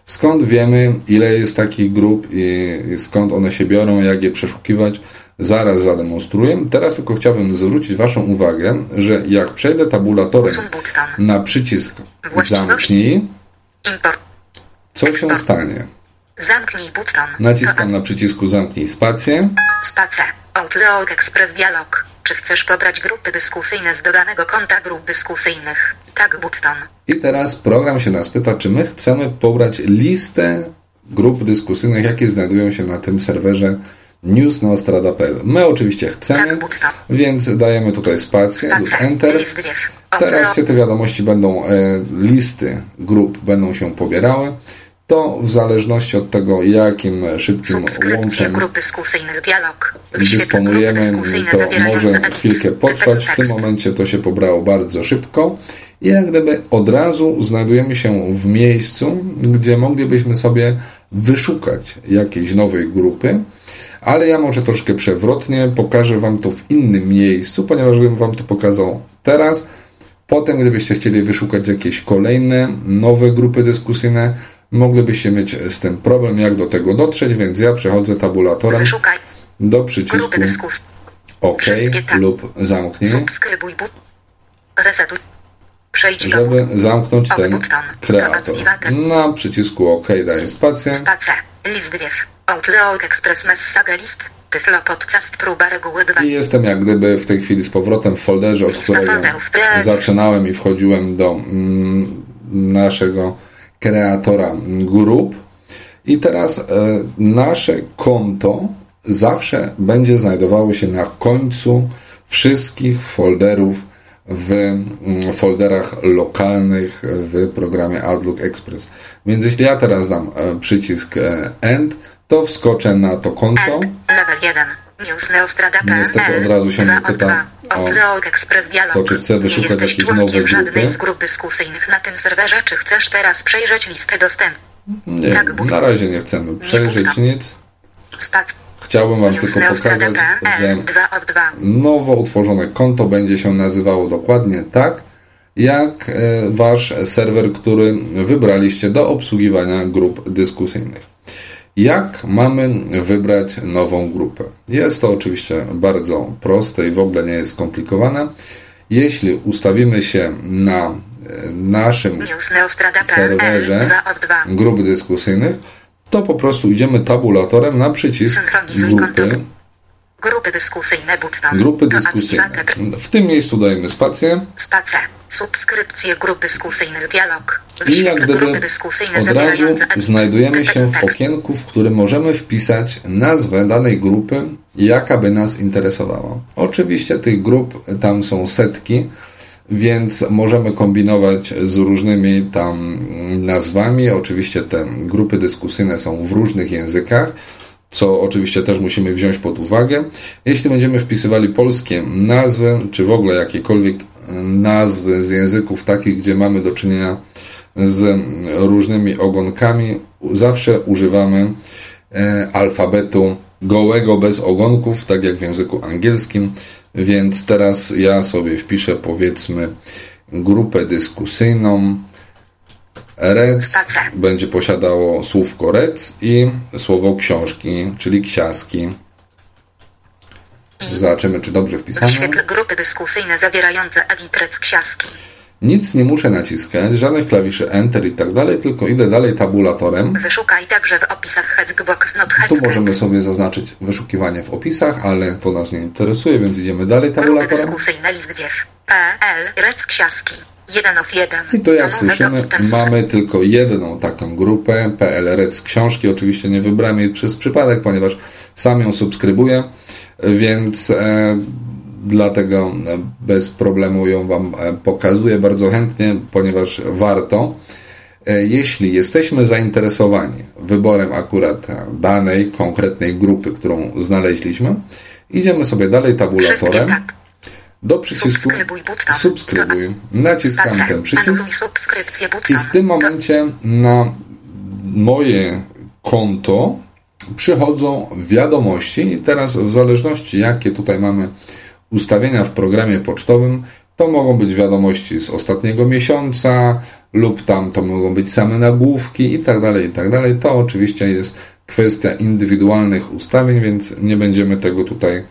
Skąd wiemy, ile jest takich grup i skąd one się biorą, jak je przeszukiwać, zaraz zademonstruję. Teraz tylko chciałbym zwrócić Waszą uwagę, że jak przejdę tabulatorem na przycisk zamknij, co się stanie? Zamknij button. Naciskam na przycisku zamknij spację. Spacer. Outlook Express Dialog. Czy chcesz pobrać grupy dyskusyjne z dodanego konta grup dyskusyjnych? Tak, button. I teraz program się nas pyta, czy my chcemy pobrać listę grup dyskusyjnych, jakie znajdują się na tym serwerze newsnostrada.pl. My oczywiście chcemy, Tak, więc dajemy tutaj spację lub. Enter. Teraz się te wiadomości będą, e, listy grup będą się pobierały. To w zależności od tego, jakim szybkim łączem dysponujemy, to może chwilkę potrwać. W tym momencie to się pobrało bardzo szybko i jak gdyby od razu znajdujemy się w miejscu, gdzie moglibyśmy sobie wyszukać jakiejś nowej grupy, ale ja może troszkę przewrotnie pokażę Wam to w innym miejscu, ponieważ bym Wam to pokazał teraz. Potem, gdybyście chcieli wyszukać jakieś kolejne, nowe grupy dyskusyjne, moglibyście mieć z tym problem, jak do tego dotrzeć, więc ja przechodzę tabulatorem Wyszukaj do przycisku. OK tak. lub zamknij, żeby zamknąć ten Button. kreator. Na przycisku OK daję spację. Spacer. List wiew. Outlook Express Message List. Tyflo Podcast Próba Reguły 2. I jestem jak gdyby w tej chwili z powrotem w folderze, od którego zaczynałem i wchodziłem do mm, naszego kreatora grup. I teraz e, nasze konto zawsze będzie znajdowało się na końcu wszystkich folderów w mm, folderach lokalnych w programie Outlook Express. Więc jeśli ja teraz dam e, przycisk e, End, to wskoczę na to konto. Level 1. Niestety od razu się mnie 2 od pyta 2. o to, czy chcę wyszukać jakieś nowe grupy. z grup dyskusyjnych na tym serwerze, czy chcesz teraz przejrzeć listę dostępu? Nie, Tak, na razie nie chcemy przejrzeć nic. Chciałbym Wam tylko pokazać, że Neostrada.pl 2 od 2. nowo utworzone konto będzie się nazywało dokładnie tak, jak e, Wasz serwer, który wybraliście do obsługiwania grup dyskusyjnych. Jak mamy wybrać nową grupę? Jest to oczywiście bardzo proste i w ogóle nie jest skomplikowane. Jeśli ustawimy się na e, naszym serwerze 2 od 2. grup dyskusyjnych, to po prostu idziemy tabulatorem na przycisk grupy. Grupy dyskusyjne button. grupy dyskusyjne. W tym miejscu dajemy spację Spacer. Subskrypcje grup dyskusyjnych dialog. i jak gdyby od razu znajdujemy się w okienku, w którym możemy wpisać nazwę danej grupy, jaka by nas interesowała. Oczywiście tych grup tam są setki, więc możemy kombinować z różnymi tam nazwami. Oczywiście te grupy dyskusyjne są w różnych językach, co oczywiście też musimy wziąć pod uwagę. Jeśli będziemy wpisywali polskie nazwy, czy w ogóle jakiekolwiek nazwy z języków takich, gdzie mamy do czynienia z różnymi ogonkami, zawsze używamy e, alfabetu gołego bez ogonków, tak jak w języku angielskim. Więc teraz ja sobie wpiszę powiedzmy grupę dyskusyjną. Rec będzie posiadało słówko rec i słowo książki, czyli ksiaski. Zobaczymy, czy dobrze wpisane. Wyświetl grupy dyskusyjne zawierające edit rec ksiaski. Nic nie muszę naciskać, żadnych klawiszy Enter i tak dalej, tylko idę dalej tabulatorem. Wyszukaj także w opisach Hexbox not Tu możemy sobie zaznaczyć wyszukiwanie w opisach, ale to nas nie interesuje, więc idziemy dalej Grupy tabulatorem. dyskusyjne list wiew. PL rec ksiaski. 1 of 1. I to jak słyszymy, mamy tylko jedną taką grupę, PLREC z książki. Oczywiście nie wybrałem jej przez przypadek, ponieważ sam ją subskrybuję, więc e, dlatego e, bez problemu ją Wam e, pokazuję bardzo chętnie, ponieważ warto. E, Jeśli jesteśmy zainteresowani wyborem akurat danej konkretnej grupy, którą znaleźliśmy, idziemy sobie dalej tabulatorem tab. Do przycisku Subskrybuj. Naciskam ten przycisk i w tym momencie na moje konto przychodzą wiadomości i teraz w zależności jakie tutaj mamy ustawienia w programie pocztowym, to mogą być wiadomości z ostatniego miesiąca lub tam to mogą być same nagłówki i tak dalej, i tak dalej. To oczywiście jest kwestia indywidualnych ustawień, więc nie będziemy tego tutaj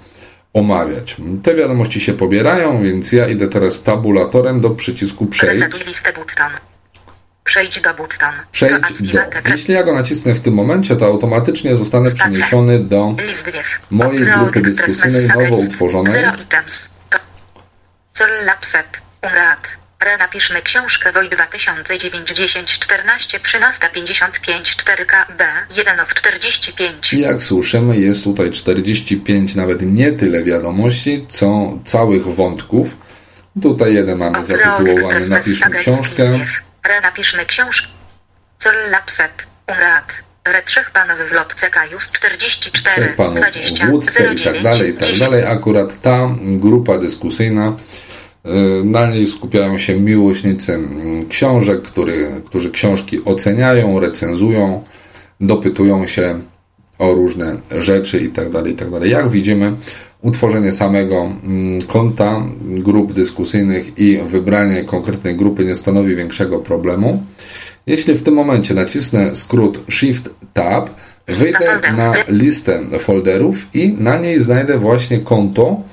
omawiać. Te wiadomości się pobierają, więc ja idę teraz tabulatorem do przycisku przejść. Przejdź do button. Przejdź do. Jeśli ja go nacisnę w tym momencie, to automatycznie zostanę przeniesiony do mojej grupy dyskusyjnej nowo utworzonej. Napiszmy książkę Woj 2009 10 14 13 55 4KB 1 of 45. I jak słyszymy, jest tutaj 45, nawet nie tyle wiadomości, co całych wątków. Tutaj jeden mamy zatytułowany Napiszmy książkę. Re napiszmy książkę. Col lapset. Umrat. Re trzech panów w lotce Kajus 44 trzech panów 20 w łódce i tak 09 dalej, i tak 10. dalej. Akurat ta grupa dyskusyjna, na niej skupiają się miłośnicy mm, książek, który, którzy książki oceniają, recenzują, dopytują się o różne rzeczy i tak dalej, i tak. Jak widzimy, utworzenie samego mm, konta grup dyskusyjnych i wybranie konkretnej grupy nie stanowi większego problemu. Jeśli w tym momencie nacisnę skrót Shift Tab, wyjdę na listę folderów i na niej znajdę właśnie konto,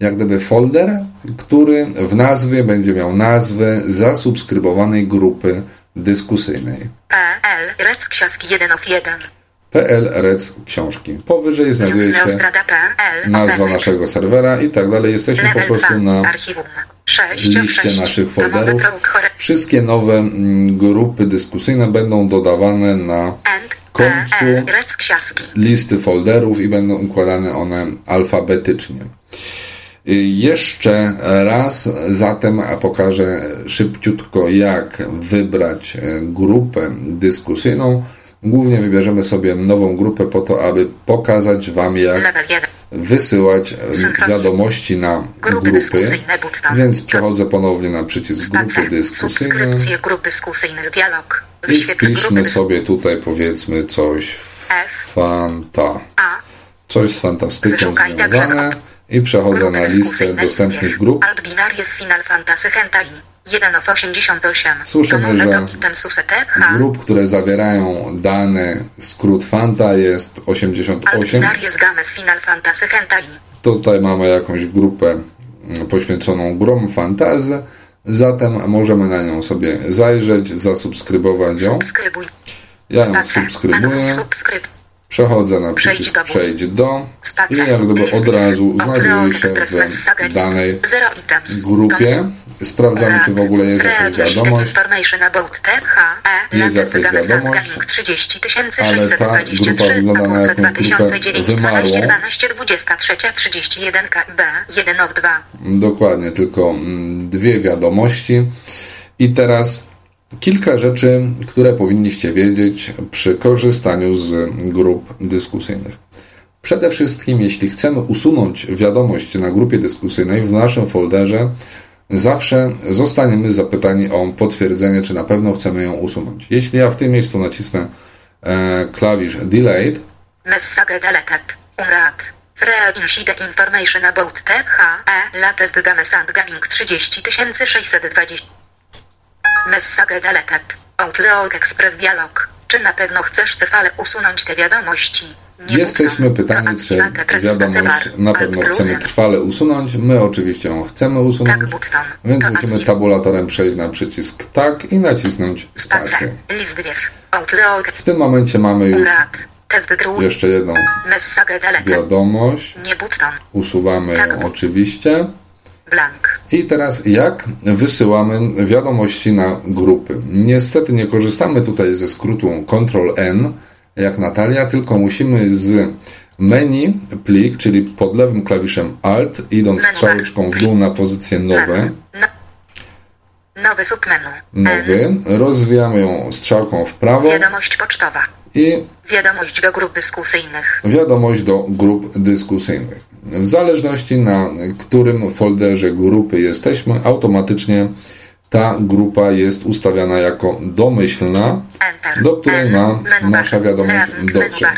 jak gdyby folder, który w nazwie będzie miał nazwę zasubskrybowanej grupy dyskusyjnej. PL Rec Ksiaski 1 of 1. PL Rec Książki. Powyżej znajduje się nazwa naszego serwera i tak dalej. Jesteśmy po prostu 2. na Archiwum. 6 liście 6. naszych folderów. Wszystkie nowe mm, grupy dyskusyjne będą dodawane na końcu listy folderów i będą układane one alfabetycznie. Y, Jeszcze raz zatem pokażę szybciutko, jak wybrać e, grupę dyskusyjną. Głównie wybierzemy sobie nową grupę po to, aby pokazać Wam, jak Level 1. wysyłać e, wiadomości na Grupy button. Więc przechodzę ponownie na przycisk grupy dyskusyjne. I wpiszmy sobie tutaj powiedzmy coś fanta. Coś z fantastyką tak związane i przechodzę Grupy na listę dostępnych grup. Albinar jest Final Fantasy Hentai. 1 of 88. Słyszymy, że. Grup, które zawierają dany skrót Fanta jest 88. Albinar jest Games Final Fantasy Hentai. Tutaj mamy jakąś grupę mm, poświęconą grom fantazy, zatem możemy na nią sobie zajrzeć, zasubskrybować ją. Subskrybuj. Ja ją subskrybuję. Przechodzę na przycisk do- przejdź do i Spacer. jak gdyby List. od razu znajduję się w danej grupie. Sprawdzamy, czy w ogóle jest jakaś wiadomość. E, Jest jakaś wiadomość, Upcoming 30 ale ta 623, grupa wygląda na jakąś grupę 2009, 12, wymarłą. 12, 23, 31 KB, 1 of 2. Dokładnie, tylko mm, dwie wiadomości. I teraz kilka rzeczy, które powinniście wiedzieć przy korzystaniu z grup dyskusyjnych. Przede wszystkim, jeśli chcemy usunąć wiadomość na grupie dyskusyjnej w naszym folderze, zawsze zostaniemy zapytani o potwierdzenie, czy na pewno chcemy ją usunąć. Jeśli ja w tym miejscu nacisnę e, klawisz Delayed, Message deleted. Unread. Free incident information about THE latest games and gaming 30620. Message deleted. Outlook Express Dialog. Czy na pewno chcesz trwale usunąć te wiadomości? Nie Jesteśmy pytani, czy wiadomość na pewno chcemy trwale usunąć. My oczywiście ją chcemy usunąć, Tak, więc musimy tabulatorem przejść na przycisk tak i nacisnąć spację. W tym momencie mamy już jeszcze jedną wiadomość. Usuwamy ją Tak. oczywiście. Blank. I teraz jak wysyłamy wiadomości na grupy? Niestety nie korzystamy tutaj ze skrótu Ctrl-N, jak Natalia, tylko musimy z menu plik, czyli pod lewym klawiszem Alt, idąc strzałeczką w dół na pozycję nowe, No. Nowy submenu. nowy, rozwijamy ją strzałką w prawo Wiadomość pocztowa. i Wiadomość do grup dyskusyjnych. wiadomość do grup dyskusyjnych. W zależności na którym folderze grupy jesteśmy, automatycznie ta grupa jest ustawiana jako domyślna, do której ma nasza wiadomość dotrzeć.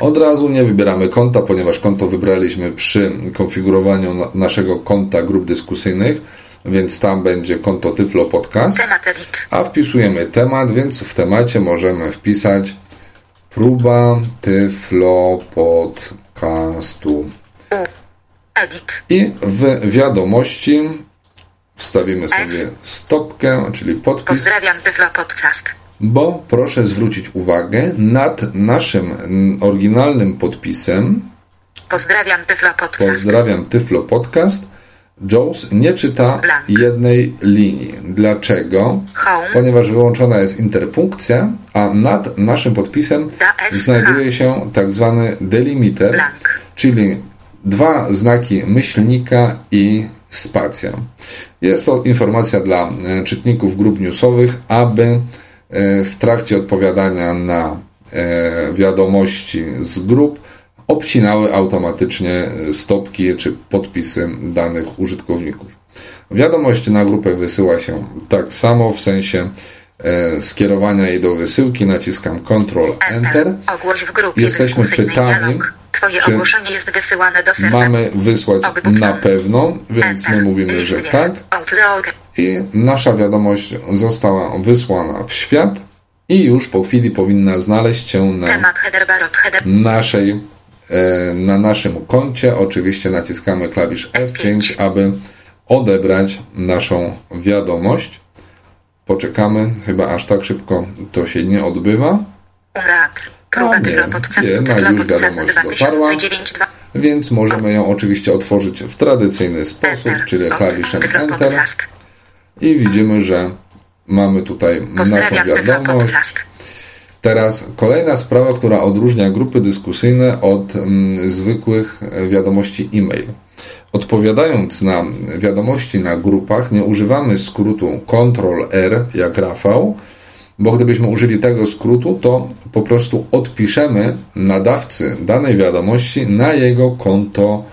Od razu nie wybieramy konta, ponieważ konto wybraliśmy przy konfigurowaniu na- naszego konta grup dyskusyjnych, więc tam będzie konto Tyflo Podcast. A wpisujemy temat, więc w temacie możemy wpisać próba Tyflo Podcastu. Edit. I w wiadomości wstawimy sobie stopkę, czyli podpis, Pozdrawiam Tyflo Podcast. bo proszę zwrócić uwagę, nad naszym oryginalnym podpisem Pozdrawiam Tyflo Podcast. Pozdrawiam Tyflo Podcast. Jones nie czyta jednej linii. Dlaczego? Ponieważ wyłączona jest interpunkcja, a nad naszym podpisem znajduje się tak zwany delimiter, czyli dwa znaki myślnika i spacja. Jest to informacja dla e, czytników grup newsowych, aby e, w trakcie odpowiadania na e, wiadomości z grup obcinały automatycznie stopki czy podpisy danych użytkowników. Wiadomość na grupę wysyła się tak samo w sensie e, skierowania jej do wysyłki. Naciskam Ctrl Enter. Jesteśmy pytani. Twoje czy ogłoszenie jest wysyłane do serwera. Mamy wysłać na pewno, więc my mówimy, że tak. I nasza wiadomość została wysłana w świat i już po chwili powinna znaleźć się na naszej, e, na naszym koncie. Oczywiście naciskamy klawisz F5, aby odebrać naszą wiadomość. Poczekamy, chyba aż tak szybko to się nie odbywa. Próba O nie, Podcastu. Tyflo już wiadomość dotarła. 2009 2. więc możemy ją oczywiście otworzyć w tradycyjny sposób, czyli klawiszem Enter i widzimy, że mamy tutaj naszą wiadomość. Teraz kolejna sprawa, która odróżnia grupy dyskusyjne od mm, zwykłych e, wiadomości e-mail. Odpowiadając na wiadomości na grupach, nie używamy skrótu Ctrl-R jak Rafał, bo gdybyśmy użyli tego skrótu, to po prostu odpiszemy nadawcy danej wiadomości na jego konto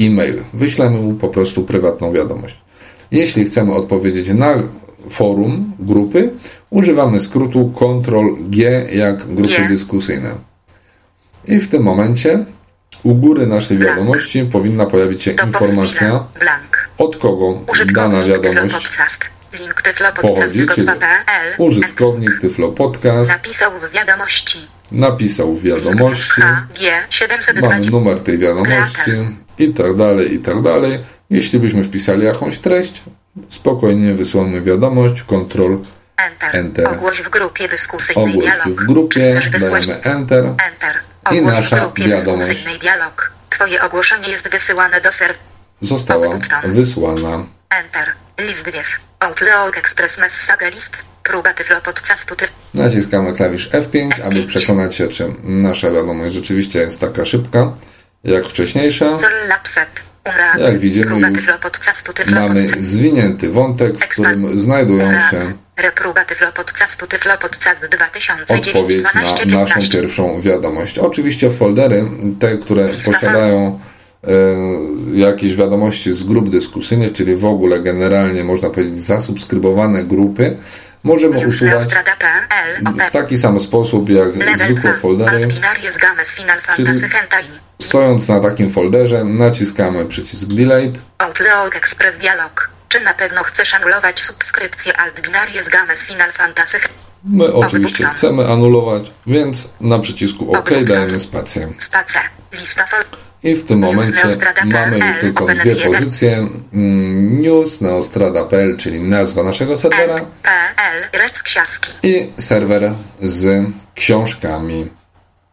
e-mail. Wyślemy mu po prostu prywatną wiadomość. Jeśli chcemy odpowiedzieć na forum grupy, używamy skrótu Ctrl-G jak grupy G. dyskusyjne. I w tym momencie u góry naszej wiadomości powinna pojawić się Do informacja. Blank. od kogo dana wiadomość pochodzi, czyli 2.pl. użytkownik Tyflo Podcast Napisał w wiadomości. napisał w wiadomości, mamy 720. numer tej wiadomości i tak dalej, i tak dalej. Jeśli byśmy wpisali jakąś treść, spokojnie wysyłamy wiadomość, Ctrl Enter. Enter. Ogłoś w grupie dyskusyjnej ogłoś dialog. w grupie, dajemy Enter Enter. I nasza wiadomość. dialog. Twoje ogłoszenie jest wysyłane do serwera. została wysłana. Enter. List wiew. Outlook Express Message List. Próba Tyflo Podcastu Tyflo. Naciskamy klawisz F5, aby przekonać się, czy nasza wiadomość rzeczywiście jest taka szybka, jak wcześniejsza. Col Lapset. Jak widzimy, już Mamy zwinięty wątek, w którym znajdują się Repruba Tyflo Podcastu Tyflo Podcast 2009 odpowiedź na 12 naszą 15. pierwszą wiadomość. Oczywiście foldery, te, które posiadają e, jakieś wiadomości z grup dyskusyjnych, czyli w ogóle generalnie można powiedzieć zasubskrybowane grupy, możemy usuwać w taki sam sposób jak zwykłe 2. foldery. Czyli-. Stojąc na takim folderze, naciskamy przycisk Delete. Outlook Express Dialog. Czy na pewno chcesz anulować subskrypcję Albinarie z Games Final Fantasy My oczywiście chcemy anulować, więc na przycisku OK dajemy spację. Spacer. Lista fol... I w tym momencie mamy już tylko dwie pozycje. Mm, News neostrada.pl, czyli nazwa naszego serwera i serwer z książkami.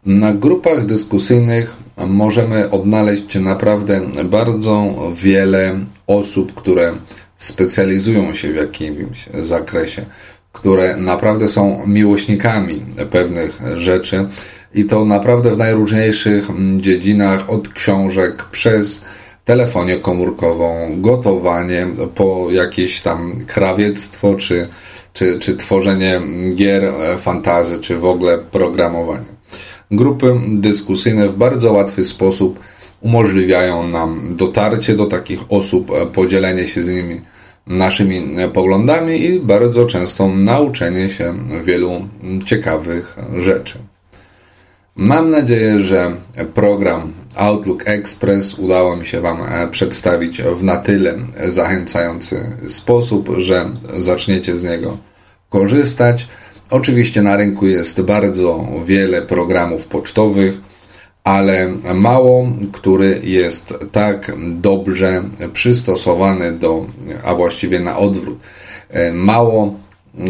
Na grupach dyskusyjnych możemy odnaleźć naprawdę bardzo wiele osób, które specjalizują się w jakimś zakresie, które naprawdę są miłośnikami pewnych rzeczy i to naprawdę w najróżniejszych dziedzinach, od książek przez telefonię komórkową, gotowanie, po jakieś tam krawiectwo, czy, czy, czy tworzenie gier e, fantazy, czy w ogóle programowanie. Grupy dyskusyjne w bardzo łatwy sposób umożliwiają nam dotarcie do takich osób, e, podzielenie się z nimi naszymi e, poglądami i bardzo często nauczenie się wielu mm, ciekawych rzeczy. Mam nadzieję, że program Outlook Express udało mi się Wam e, przedstawić w na tyle zachęcający sposób, że zaczniecie z niego korzystać. Oczywiście na rynku jest bardzo wiele programów pocztowych, ale mało, który jest tak dobrze przystosowany do, a właściwie na odwrót, e, mało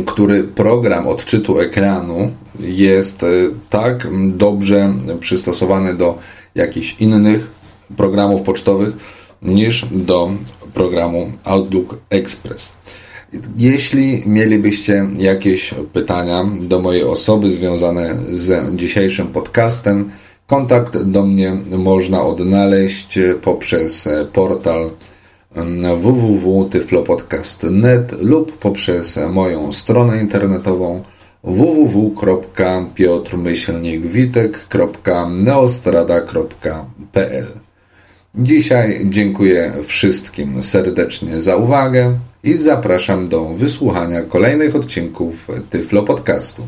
który program odczytu ekranu jest e, tak dobrze przystosowany do jakichś innych programów pocztowych niż do programu Outlook Express. Jeśli mielibyście jakieś pytania do mojej osoby związane z dzisiejszym podcastem, kontakt do mnie można odnaleźć poprzez portal www.tyflopodcast.net lub poprzez moją stronę internetową www.piotrmyślnikwitek.neostrada.pl Dzisiaj dziękuję wszystkim serdecznie za uwagę i zapraszam do wysłuchania kolejnych odcinków Tyflo Podcastu.